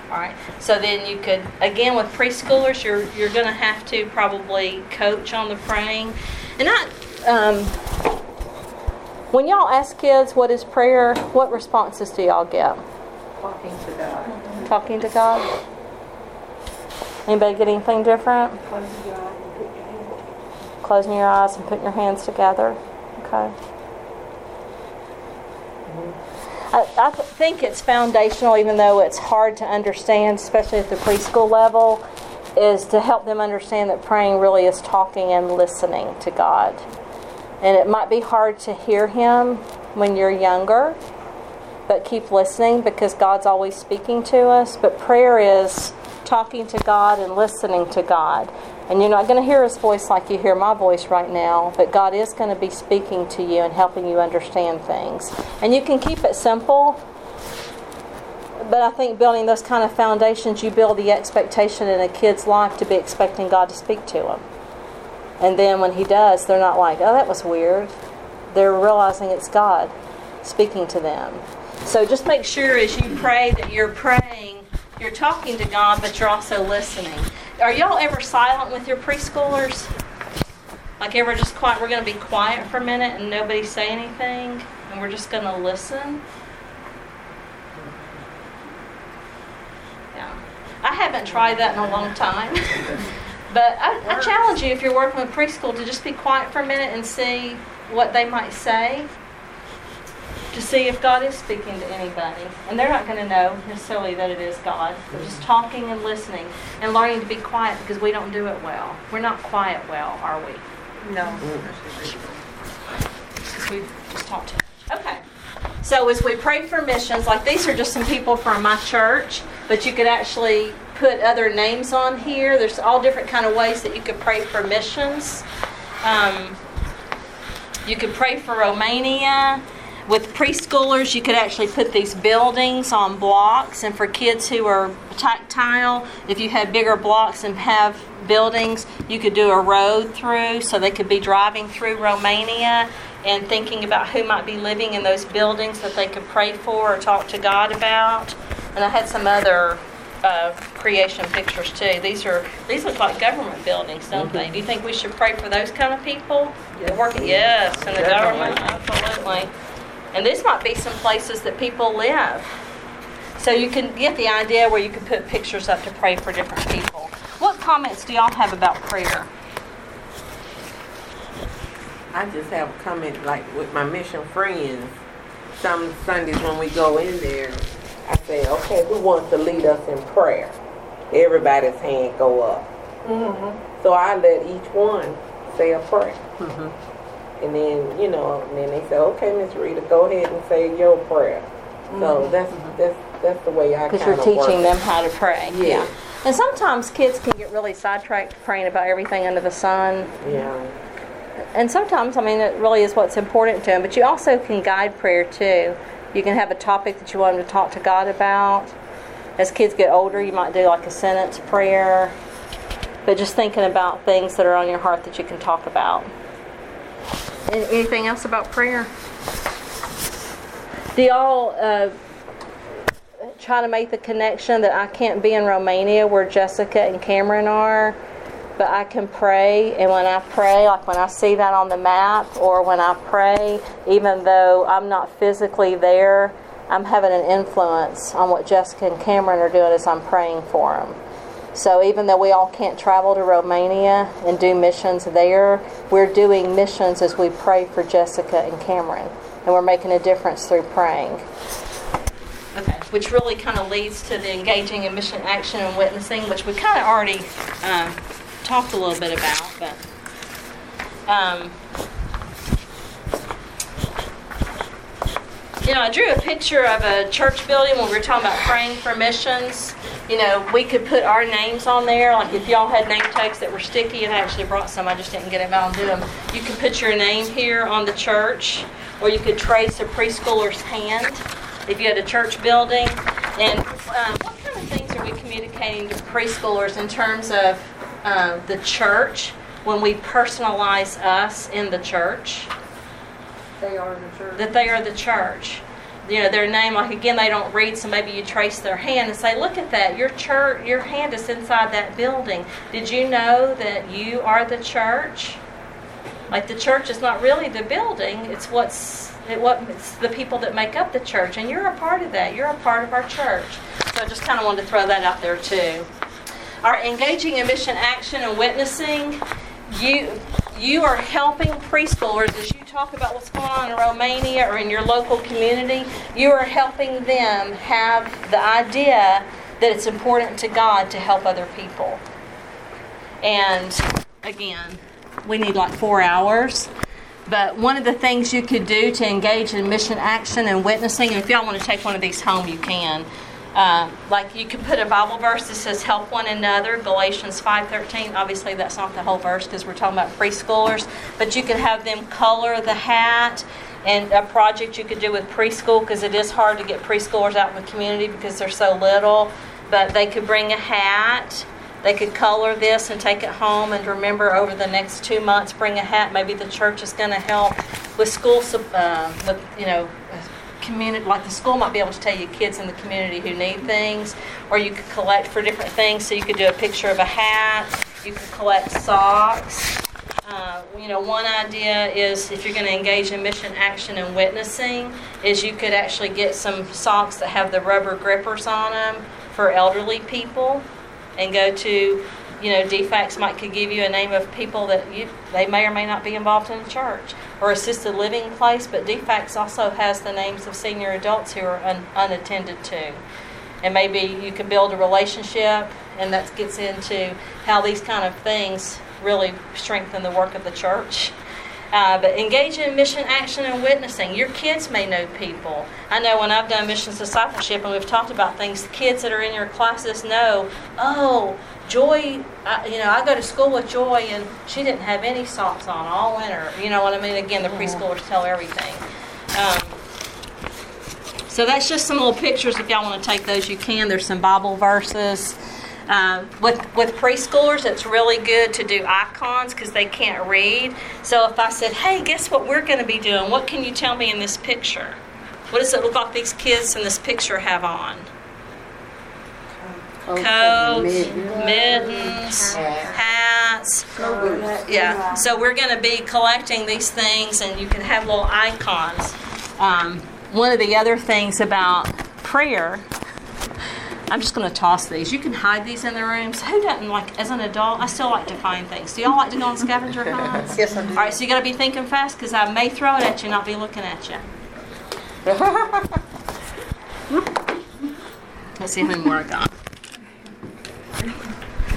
All right. So then you could again with preschoolers, you're you're going to have to probably coach on the praying, and I. Um, when y'all ask kids what is prayer, what responses do y'all get? Talking to God. Talking to God. Anybody get anything different? Closing your eyes and putting your hands together. Okay. I, I th- think it's foundational, even though it's hard to understand, especially at the preschool level, is to help them understand that praying really is talking and listening to God. And it might be hard to hear Him when you're younger, but keep listening because God's always speaking to us. But prayer is talking to God and listening to God. And you're not going to hear His voice like you hear my voice right now, but God is going to be speaking to you and helping you understand things. And you can keep it simple, but I think building those kind of foundations, you build the expectation in a kid's life to be expecting God to speak to them. And then when He does, they're not like, oh, that was weird. They're realizing it's God speaking to them. So just make sure as you pray that you're praying, you're talking to God, but you're also listening. Are y'all ever silent with your preschoolers? Like ever just quiet? We're going to be quiet for a minute and nobody say anything, and we're just going to listen. Yeah, I haven't tried that in a long time. But I, I challenge you, if you're working with preschool, to just be quiet for a minute and see what they might say to see if God is speaking to anybody. And they're not going to know necessarily that it is God. They're just talking and listening and learning to be quiet because we don't do it well. We're not quiet well, are we? No. Mm. Because we just talked too. Okay. So as we pray for missions, like these are just some people from my church, but you could actually put other names on here. There's all different kind of ways that you could pray for missions. Um, you could pray for Romania. With preschoolers, you could actually put these buildings on blocks, and for kids who are tactile, if you had bigger blocks and have buildings, you could do a road through so they could be driving through Romania and thinking about who might be living in those buildings that they could pray for or talk to God about. And I had some other uh, creation pictures too. These are these look like government buildings, don't they? Do you think we should pray for those kind of people? Yes. Working, yes, in the government, absolutely. And this might be some places that people live. So you can get the idea where you can put pictures up to pray for different people. What comments do y'all have about prayer? I just have a comment like with my mission friends. Some Sundays when we go in there, I say, okay, who wants to lead us in prayer? Everybody's hand go up. Mm-hmm. So I let each one say a prayer. Mm-hmm. And then, you know, and then they say, okay, Miss Rita, go ahead and say your prayer. So mm-hmm. that's, that's, that's the way I kind Because you're teaching them how to pray. Yeah. And sometimes kids can get really sidetracked praying about everything under the sun. Yeah. And sometimes, I mean, it really is what's important to them. But you also can guide prayer too. You can have a topic that you want them to talk to God about. As kids get older, you might do like a sentence prayer. But just thinking about things that are on your heart that you can talk about. An- Anything else about prayer? Do y'all uh, try to make the connection that I can't be in Romania where Jessica and Cameron are, but I can pray. And when I pray, like when I see that on the map, or when I pray, even though I'm not physically there, I'm having an influence on what Jessica and Cameron are doing as I'm praying for them. So even though we all can't travel to Romania and do missions there, we're doing missions as we pray for Jessica and Cameron. And we're making a difference through praying. Okay. which really kind of leads to the engaging in mission action and witnessing, which we kind of already um, talked a little bit about, but. Um, you know, I drew a picture of a church building when we were talking about praying for missions. You know, we could put our names on there. Like if y'all had name tags that were sticky, and I actually brought some, I just didn't get them out and do them. You could put your name here on the church, or you could trace a preschooler's hand if you had a church building. And um, what kind of things are we communicating to preschoolers in terms of um, the church when we personalize us in the church? They are the church. that they are the church. You know, their name, like again, they don't read, so maybe you trace their hand and say, look at that, your church, your hand is inside that building. Did you know that you are the church? Like the church is not really the building, it's what's it, what it's the people that make up the church, and you're a part of that. You're a part of our church. So I just kind of wanted to throw that out there too. Our engaging in mission action and witnessing, you you are helping preschoolers as you talk about what's going on in Romania or in your local community. You are helping them have the idea that it's important to God to help other people. And again, we need like four hours. But one of the things you could do to engage in mission action and witnessing, and if y'all want to take one of these home, you can. Uh, like you can put a Bible verse that says "Help one another," Galatians five thirteen. Obviously, that's not the whole verse because we're talking about preschoolers. But you could have them color the hat, and a project you could do with preschool because it is hard to get preschoolers out in the community because they're so little. But they could bring a hat. They could color this and take it home and remember over the next two months, bring a hat. Maybe the church is going to help with school, uh, with you know, community. Like the school might be able to tell you kids in the community who need things, or you could collect for different things. So you could do a picture of a hat. You could collect socks. Uh, you know, one idea is if you're going to engage in mission action and witnessing, is you could actually get some socks that have the rubber grippers on them for elderly people and go to you know DFACS might could give you a name of people that you they may or may not be involved in the church or assisted living place but DFACS also has the names of senior adults who are un, unattended to and maybe you can build a relationship and that gets into how these kind of things really strengthen the work of the church uh, but engage in mission action and witnessing. Your kids may know people. I know when I've done missions discipleship and we've talked about things, the kids that are in your classes know, oh, Joy, I, you know, I go to school with Joy and she didn't have any socks on all winter. You know what I mean? Again, the preschoolers tell everything. Um, so that's just some little pictures. If y'all want to take those, you can. There's some Bible verses. Uh, with with preschoolers, it's really good to do icons because they can't read. So if I said, "Hey, guess what we're going to be doing? What can you tell me in this picture? What does it look like these kids in this picture have on? Coats, mittens, hats. Yeah. So we're going to be collecting these things, and you can have little icons. Um, one of the other things about prayer I'm just going to toss these. You can hide these in the rooms. Who doesn't like, as an adult, I still like to find things. Do y'all like to go on scavenger hunts? Yes, I do. All right, so you got to be thinking fast because I may throw it at you, and not be looking at you. Let's see how many more I got.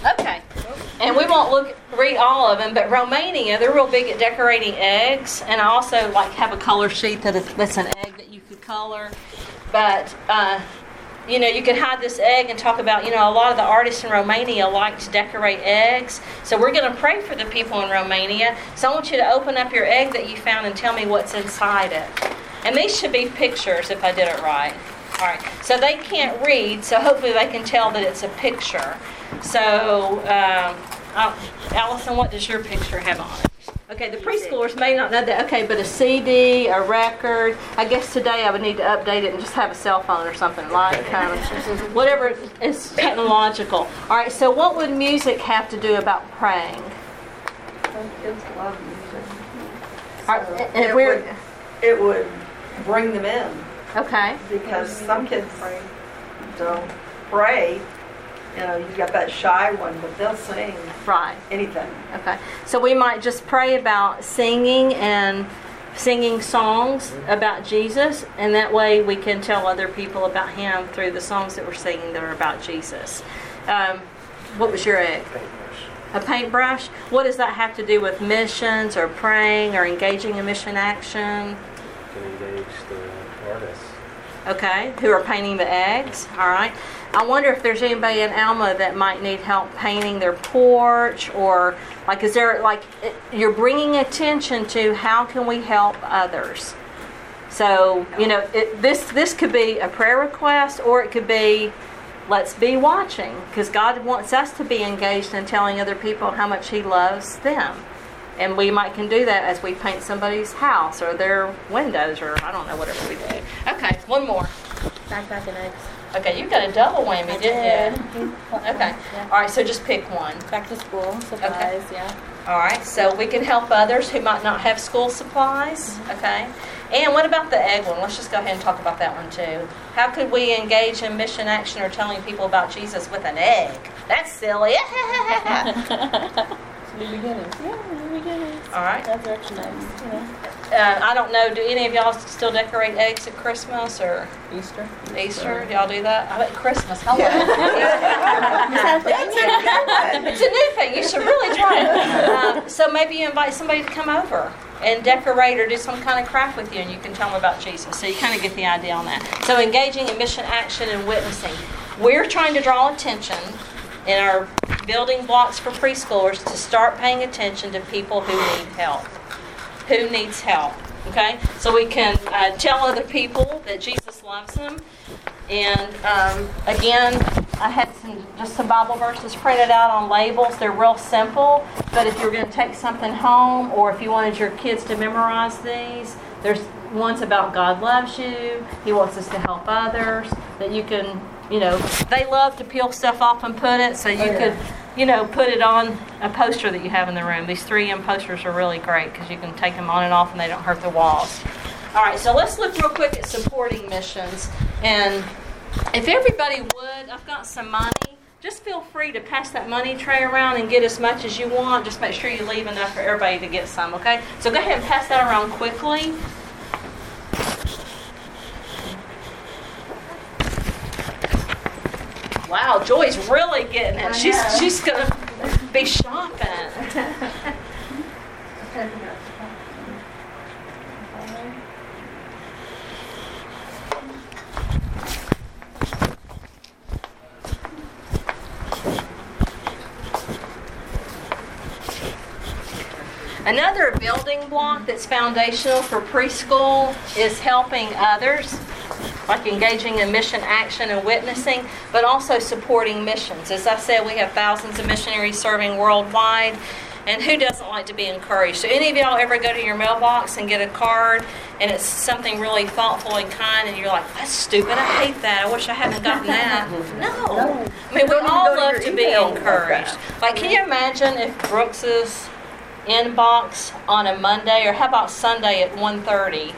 Okay, and we won't look read all of them, but Romania, they're real big at decorating eggs, and I also like have a color sheet that is that's an egg that you could color, but. Uh, you know, you could hide this egg and talk about, you know, a lot of the artists in Romania like to decorate eggs. So we're going to pray for the people in Romania. So I want you to open up your egg that you found and tell me what's inside it. And these should be pictures if I did it right. All right. So they can't read, so hopefully they can tell that it's a picture. So, um, uh, Allison, what does your picture have on it? Okay, the preschoolers may not know that. Okay, but a CD, a record. I guess today I would need to update it and just have a cell phone or something like kind of whatever is technological. All right. So, what would music have to do about praying? Some kids love music. All right, So and it we're would- It would bring them in okay. because some kids don't pray. You know, you got that shy one, but they'll sing Right. anything. Okay. So we might just pray about singing and singing songs about Jesus, and that way we can tell other people about Him through the songs that we're singing that are about Jesus. Um, what was your egg? A paintbrush? What does that have to do with missions or praying or engaging in mission action? Can engage the artists. Okay, who are painting the eggs? All right. I wonder if there's anybody in Alma that might need help painting their porch or like is there like you're bringing attention to how can we help others? So, you know, it, this this could be a prayer request or it could be let's be watching because God wants us to be engaged in telling other people how much he loves them. And we might can do that as we paint somebody's house or their windows or I don't know whatever we do. Okay, one more. Backpack and eggs. Okay, you got a double whammy, didn't you? Okay. Yeah. All right, so just pick one. Back to school supplies. Yeah. All right, so we can help others who might not have school supplies. Mm-hmm. Okay. And what about the egg one? Let's just go ahead and talk about that one too. How could we engage in mission action or telling people about Jesus with an egg? That's silly. New beginnings. Yeah, new beginnings. All right. Resurrection eggs. You know. Uh, I don't know. Do any of y'all still decorate eggs at Christmas or Easter. Easter? Do y'all do that? I bet Christmas. Hello. That's It's a new thing. You should really try it. Um, so maybe you invite somebody to come over and decorate or do some kind of craft with you, and you can tell them about Jesus. So you kind of get the idea on that. So engaging in mission action and witnessing. We're trying to draw attention in our building blocks for preschoolers to start paying attention to people who need help. Who needs help? Okay, so we can uh, tell other people that Jesus loves them. And um, again, I had some just some Bible verses printed out on labels. They're real simple, but if you're going to take something home, or if you wanted your kids to memorize these, there's ones about God loves you. He wants us to help others. That you can, you know, they love to peel stuff off and put it, so you oh, could, you know, put it on a poster that you have in the room. These 3M posters are really great because you can take them on and off, and they don't hurt the walls. All right, so let's look real quick at supporting missions. And if everybody would, I've got some money. Just feel free to pass that money tray around and get as much as you want. Just make sure you leave enough for everybody to get some, okay? So go ahead and pass that around quickly. Wow, Joy's really getting it. She's she's gonna be shopping. Another building block that's foundational for preschool is helping others, like engaging in mission action and witnessing, but also supporting missions. As I said, we have thousands of missionaries serving worldwide. And who doesn't like to be encouraged? So, any of y'all ever go to your mailbox and get a card and it's something really thoughtful and kind, and you're like, that's stupid, I hate that, I wish I hadn't gotten that? No. I mean, we all go to love to be encouraged. Like, can you imagine if Brooks's inbox on a Monday, or how about Sunday at 1.30,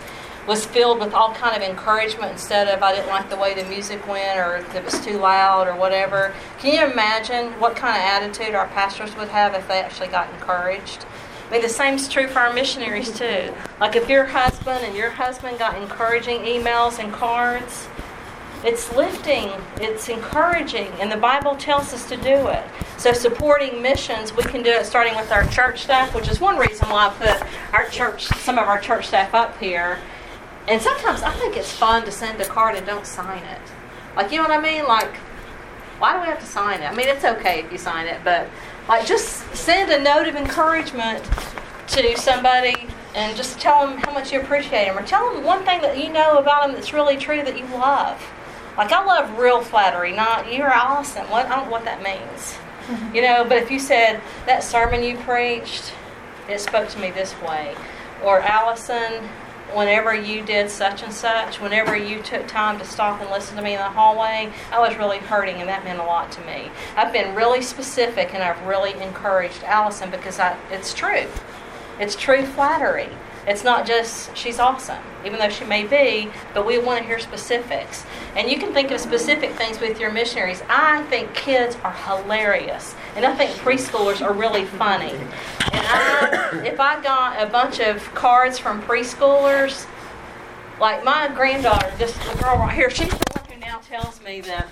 was filled with all kind of encouragement instead of I didn't like the way the music went or it was too loud or whatever. Can you imagine what kind of attitude our pastors would have if they actually got encouraged? I mean, the same's true for our missionaries too. Like if your husband and your husband got encouraging emails and cards, it's lifting, it's encouraging, and the Bible tells us to do it. So, supporting missions, we can do it starting with our church staff, which is one reason why I put our church, some of our church staff up here. And sometimes I think it's fun to send a card and don't sign it. Like, you know what I mean? Like, why do we have to sign it? I mean, it's okay if you sign it, but like, just send a note of encouragement to somebody and just tell them how much you appreciate them, or tell them one thing that you know about them that's really true that you love. Like I love real flattery, not you're awesome. What I don't know what that means, mm-hmm. you know. But if you said that sermon you preached, it spoke to me this way, or Allison, whenever you did such and such, whenever you took time to stop and listen to me in the hallway, I was really hurting, and that meant a lot to me. I've been really specific, and I've really encouraged Allison because I, it's true. It's true flattery. It's not just she's awesome, even though she may be, but we want to hear specifics. And you can think of specific things with your missionaries. I think kids are hilarious, and I think preschoolers are really funny. And I, if I got a bunch of cards from preschoolers, like my granddaughter, this the girl right here, she's the one who now tells me that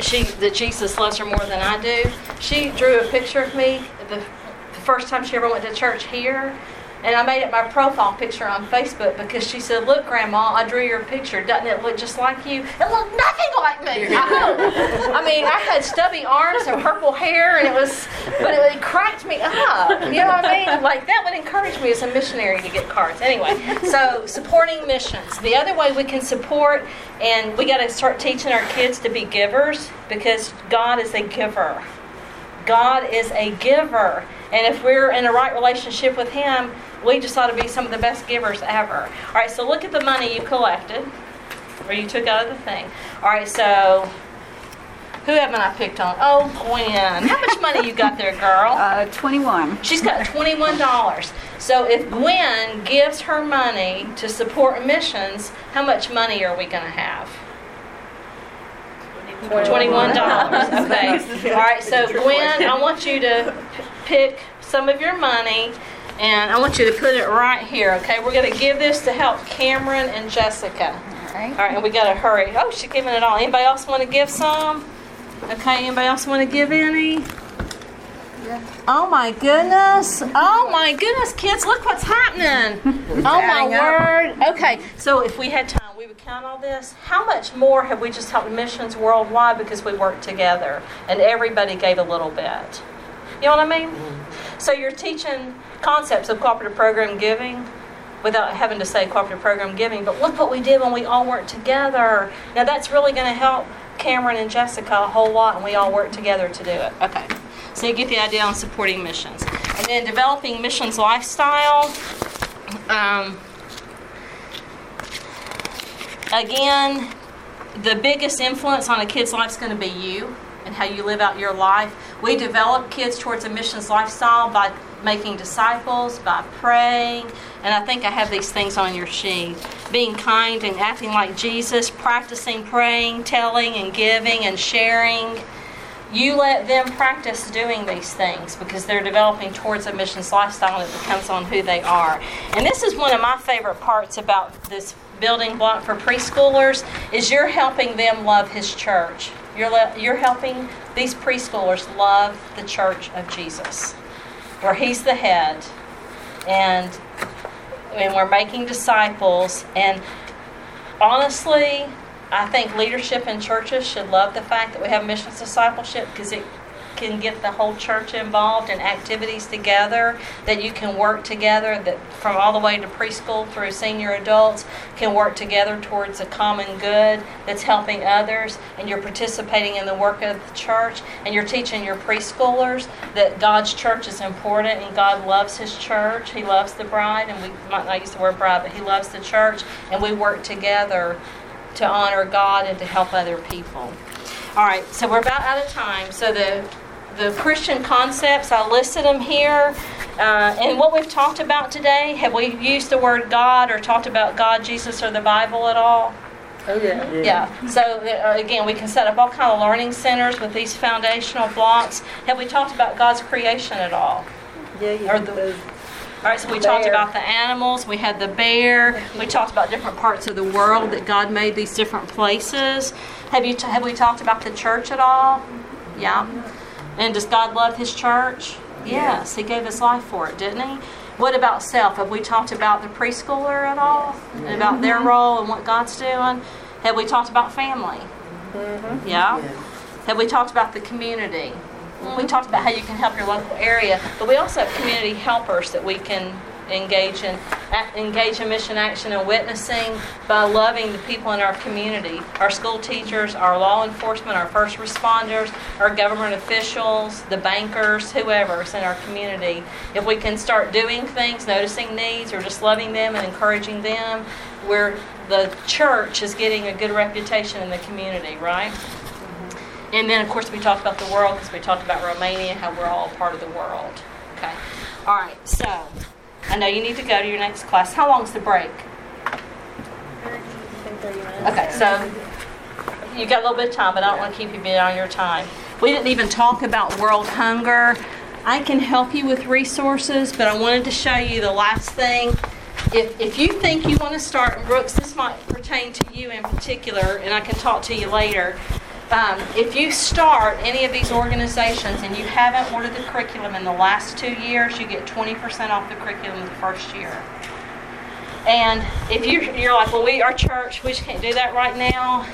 she that Jesus loves her more than I do. She drew a picture of me the, the first time she ever went to church here. And I made it my profile picture on Facebook because she said, Look, Grandma, I drew your picture. Doesn't it look just like you? It looked nothing like me. I, I mean, I had stubby arms and purple hair, and it was, but it, it cracked me up. You know what I mean? Like, that would encourage me as a missionary to get cards. Anyway, so supporting missions. The other way we can support, and we got to start teaching our kids to be givers because God is a giver. God is a giver. And if we're in a right relationship with Him, we just ought to be some of the best givers ever. All right, so look at the money you collected, or you took out of the thing. All right, so who haven't I picked on? Oh, Gwen. How much money you got there, girl? Uh, 21. She's got $21. So if Gwen gives her money to support missions, how much money are we going to have? Twenty-one dollars. Okay. All right. So Gwen, I want you to p- pick some of your money, and I want you to put it right here. Okay. We're going to give this to help Cameron and Jessica. All right. All right, and we got to hurry. Oh, she's giving it all. Anybody else want to give some? Okay. Anybody else want to give any? Yeah. Oh my goodness. Oh my goodness, kids, look what's happening. Oh my up. word. Okay, so if we had time, we would count all this. How much more have we just helped missions worldwide because we worked together and everybody gave a little bit? You know what I mean? So you're teaching concepts of cooperative program giving without having to say cooperative program giving, but look what we did when we all worked together. Now that's really going to help Cameron and Jessica a whole lot, and we all work together to do it. Okay. So you get the idea on supporting missions. And then developing missions lifestyle. Um, again, the biggest influence on a kid's life is going to be you and how you live out your life. We develop kids towards a missions lifestyle by making disciples, by praying, and I think I have these things on your sheet. Being kind and acting like Jesus, practicing praying, telling and giving and sharing. You let them practice doing these things because they're developing towards a missions lifestyle it becomes on who they are. And this is one of my favorite parts about this building block for preschoolers is you're helping them love his church. You're, le- you're helping these preschoolers love the church of Jesus, where he's the head. And, and we're making disciples. And honestly, I think leadership in churches should love the fact that we have missions discipleship because it can get the whole church involved in activities together that you can work together that from all the way to preschool through senior adults can work together towards a common good that's helping others and you're participating in the work of the church and you're teaching your preschoolers that God's church is important and God loves his church he loves the bride and we might not use the word bride but he loves the church and we work together to honor God and to help other people. All right, so we're about out of time. So the the Christian concepts, I listed them here. Uh, and what we've talked about today, have we used the word God or talked about God, Jesus, or the Bible at all? Oh, yeah. Yeah. yeah. So uh, again, we can set up all kind of learning centers with these foundational blocks. Have we talked about God's creation at all? Yeah, Or yeah. the- All right, so we talked about the animals, we had the bear, we talked about different parts of the world that God made these different places. Have you t- have we talked about the church at all? Yeah. And does God love His church? Yes, He gave His life for it, didn't He? What about self? Have we talked about the preschooler at all? And about their role and what God's doing? Have we talked about family? Mm-hmm. Yeah. Have we talked about the community? We talked about how you can help your local area, but we also have community helpers that we can engage in engage in mission action and witnessing by loving the people in our community our school teachers our law enforcement our first responders our government officials the bankers whoever is in our community if we can start doing things noticing needs or just loving them and encouraging them where the church is getting a good reputation in the community right and then, of course, we talked about the world because we talked about Romania, how we're all part of the world. Okay. All right. So, I know you need to go to your next class. How long's the break? Okay, so you got a little bit of time, but I don't want to keep you beyond your time. We didn't even talk about world hunger. I can help you with resources, but I wanted to show you the last thing. If, if you think you want to start, and Brooks, this might pertain to you in particular, and I can talk to you later. Um, if you start any of these organizations and you haven't ordered the curriculum in the last two years, you get 20% off the curriculum the first year. And if you're, you're like, well, we, our church, we just can't do that right now,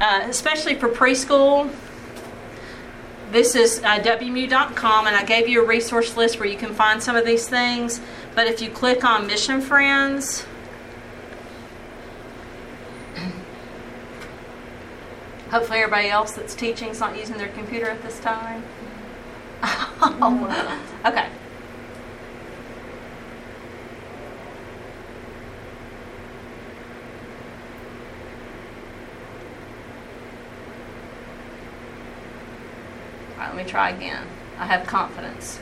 uh, especially for preschool. This is uh, WMU.com, and I gave you a resource list where you can find some of these things. But if you click on Mission Friends, hopefully everybody else that's teaching is not using their computer at this time. okay. All right, let me try again. I have confidence.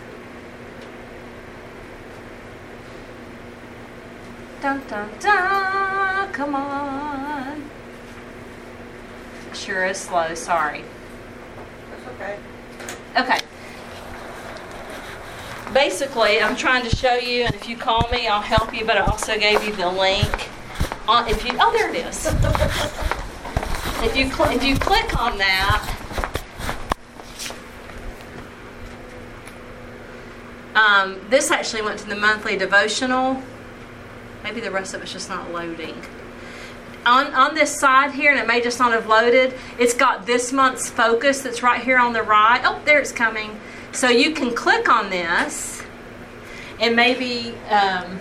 Dun dun dun! Come on. Sure is slow, sorry. That's okay. Okay. Basically, I'm trying to show you, and if you call me, I'll help you, but I also gave you the link. On, if you, oh, there it is. if you cl- if you click on that, um, this actually went to the monthly devotional. Maybe the rest of it's just not loading. On, on this side here, and it may just not have loaded, it's got this month's focus that's right here on the right. Oh, there it's coming. So you can click on this, and maybe um,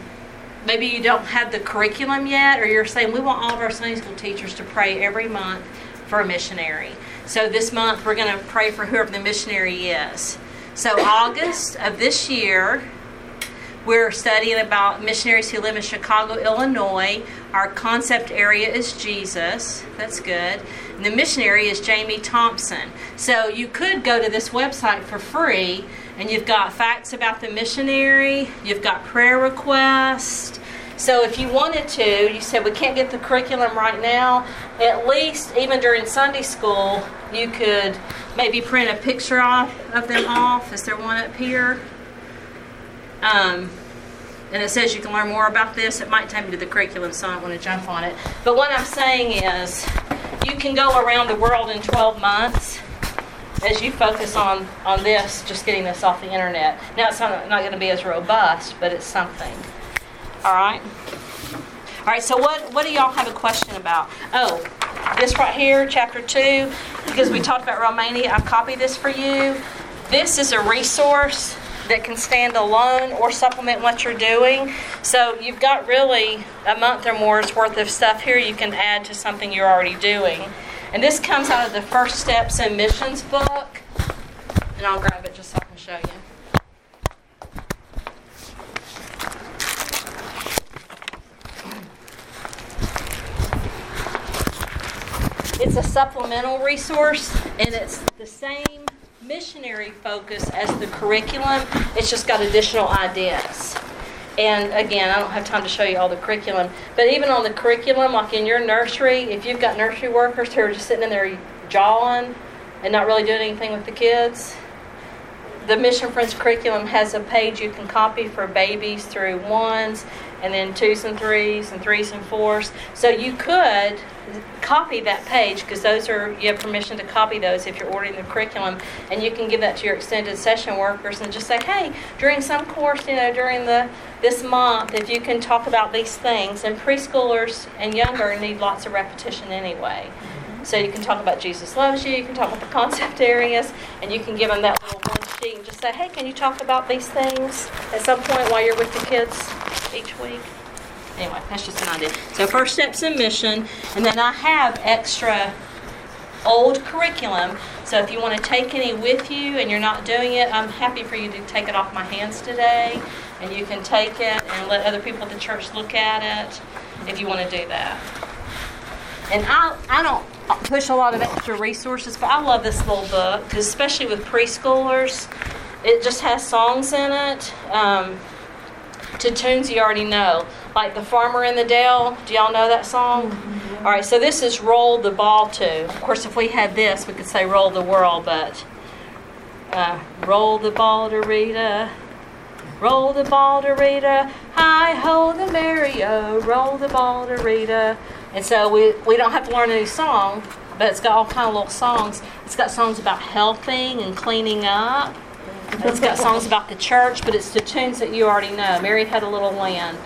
maybe you don't have the curriculum yet, or you're saying we want all of our Sunday school teachers to pray every month for a missionary. So this month we're going to pray for whoever the missionary is. So August of this year, we're studying about missionaries who live in Chicago, Illinois. Our concept area is Jesus. That's good. And the missionary is Jamie Thompson. So you could go to this website for free, and you've got facts about the missionary, you've got prayer requests. So if you wanted to, you said we can't get the curriculum right now, at least even during Sunday school, you could maybe print a picture off of them off. Is there one up here? Um, and it says you can learn more about this. It might take me to the curriculum, so I don't want to jump on it. But what I'm saying is, you can go around the world in 12 months as you focus on, on this, just getting this off the internet. Now, it's not, not going to be as robust, but it's something. All right? All right, so what, what do y'all have a question about? Oh, this right here, chapter 2, because we talked about Romania, I've copied this for you. This is a resource that can stand alone or supplement what you're doing. So you've got really a month or more's worth of stuff here you can add to something you're already doing. And this comes out of the First Steps in Missions book. And I'll grab it just so I can show you. It's a supplemental resource, and it's the same missionary focus as the curriculum. It's just got additional ideas. And again, I don't have time to show you all the curriculum, but even on the curriculum, like in your nursery, if you've got nursery workers who are just sitting in there jawing and not really doing anything with the kids, the Mission Friends curriculum has a page you can copy for babies through ones and then twos and threes and threes and fours. So you could copy that page because those are you have permission to copy those if you're ordering the curriculum and you can give that to your extended session workers and just say hey during some course you know during the this month if you can talk about these things and preschoolers and younger need lots of repetition anyway so you can talk about jesus loves you you can talk about the concept areas and you can give them that little one and just say hey can you talk about these things at some point while you're with the kids each week anyway, that's just an idea. So first steps in mission, and then I have extra old curriculum. So if you want to take any with you and you're not doing it, I'm happy for you to take it off my hands today, and you can take it and let other people at the church look at it if you want to do that. And I, I don't push a lot of extra resources, but I love this little book because especially with preschoolers, it just has songs in it. Um, to tunes you already know, like The Farmer in the Dell. Do y'all know that song? All right, so this is Roll the Ball to. Of course, if we had this, we could say Roll the World, but uh, Roll the Ball to Rita. Roll the ball to Rita. Hi ho the merry-o. Roll the ball to Rita. And so we, we don't have to learn a new song, but it's got all kind of little songs. It's got songs about helping and cleaning up. It's got songs about the church, but it's the tunes that you already know. Mary had a little lamb.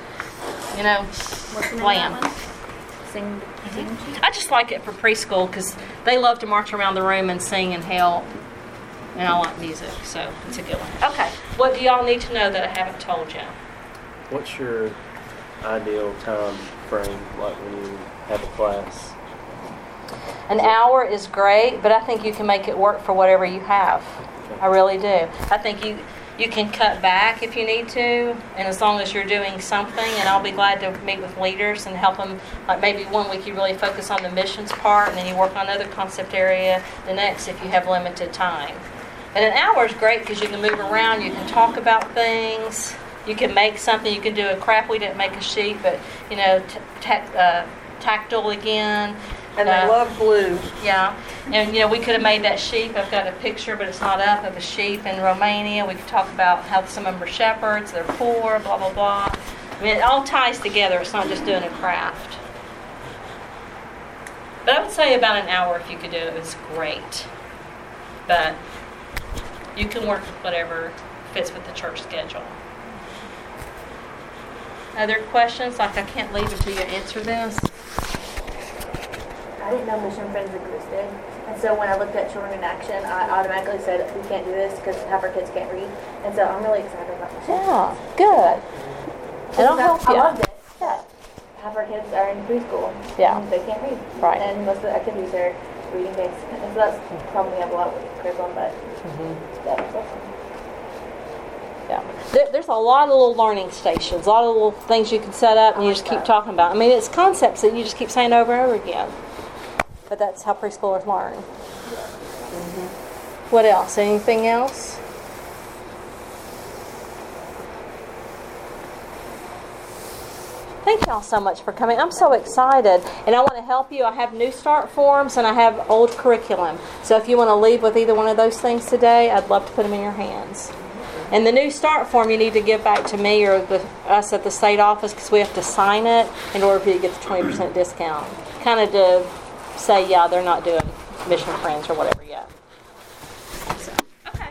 You know, What's lamb. of that one? Sing, sing? Mm-hmm. I just like it for preschool because they love to march around the room and sing and help. And I like music, so it's a good one. Okay, what do y'all need to know that I haven't told you? What's your ideal time frame, like when you have a class? An hour is great, but I think you can make it work for whatever you have. I really do. I think you you can cut back if you need to, and as long as you're doing something, and I'll be glad to meet with leaders and help them. Like maybe one week you really focus on the missions part, and then you work on another concept area the next if you have limited time. And an hour is great because you can move around, you can talk about things, you can make something, you can do a craft. We didn't make a sheet, but you know, uh, tactile again. And they Uh, love blue. yeah, and you know, we could have made that sheep. I've got a picture, but it's not up of a sheep in Romania. We could talk about how some of them are shepherds, they're poor, blah blah blah. I mean, it all ties together. It's not just doing a craft. But I would say about an hour if you could do it. It's great. But you can work with whatever fits with the church schedule. Other questions? Like I can't leave until you answer this. I didn't know Mission Friends existed. And so when I looked at Children in Action, I automatically said, we can't do this because half our kids can't read. And so I'm really excited about Mission Yeah, good. And I'll help I you. loved it. Yeah. Half our kids are in preschool. Yeah. They can't read. Right. And most of the activities are reading based. And so that's the problem we have a lot with curriculum, but Mm-hmm. yeah, that's awesome. Yeah. There, there's a lot of little learning stations, a lot of little things you can set up and you just keep talking about. I mean, it's concepts that you just keep saying over and over again. But that's how preschoolers learn. Mhm. What else? Anything else? Thank y'all so much for coming. I'm so excited, and I want to help you. I have new start forms and I have old curriculum. So if you want to leave with either one of those things today, I'd love to put them in your hands. And the new start form you need to give back to me or the, us at the state office because we have to sign it in order for you to get the 20% discount. Kind of to say, yeah, they're not doing Mission Friends or whatever yet. So, okay.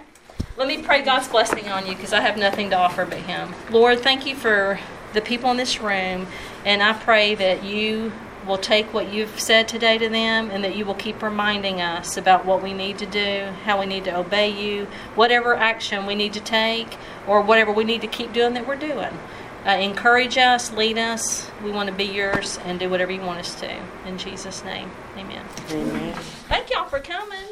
Let me pray God's blessing on you because I have nothing to offer but Him. Lord, thank you for the people in this room, and I pray that you will take what you've said today to them and that you will keep reminding us about what we need to do, how we need to obey you, whatever action we need to take, or whatever we need to keep doing that we're doing. Uh, encourage us, lead us. We want to be yours and do whatever you want us to. In Jesus' name, amen. Amen. Thank y'all for coming.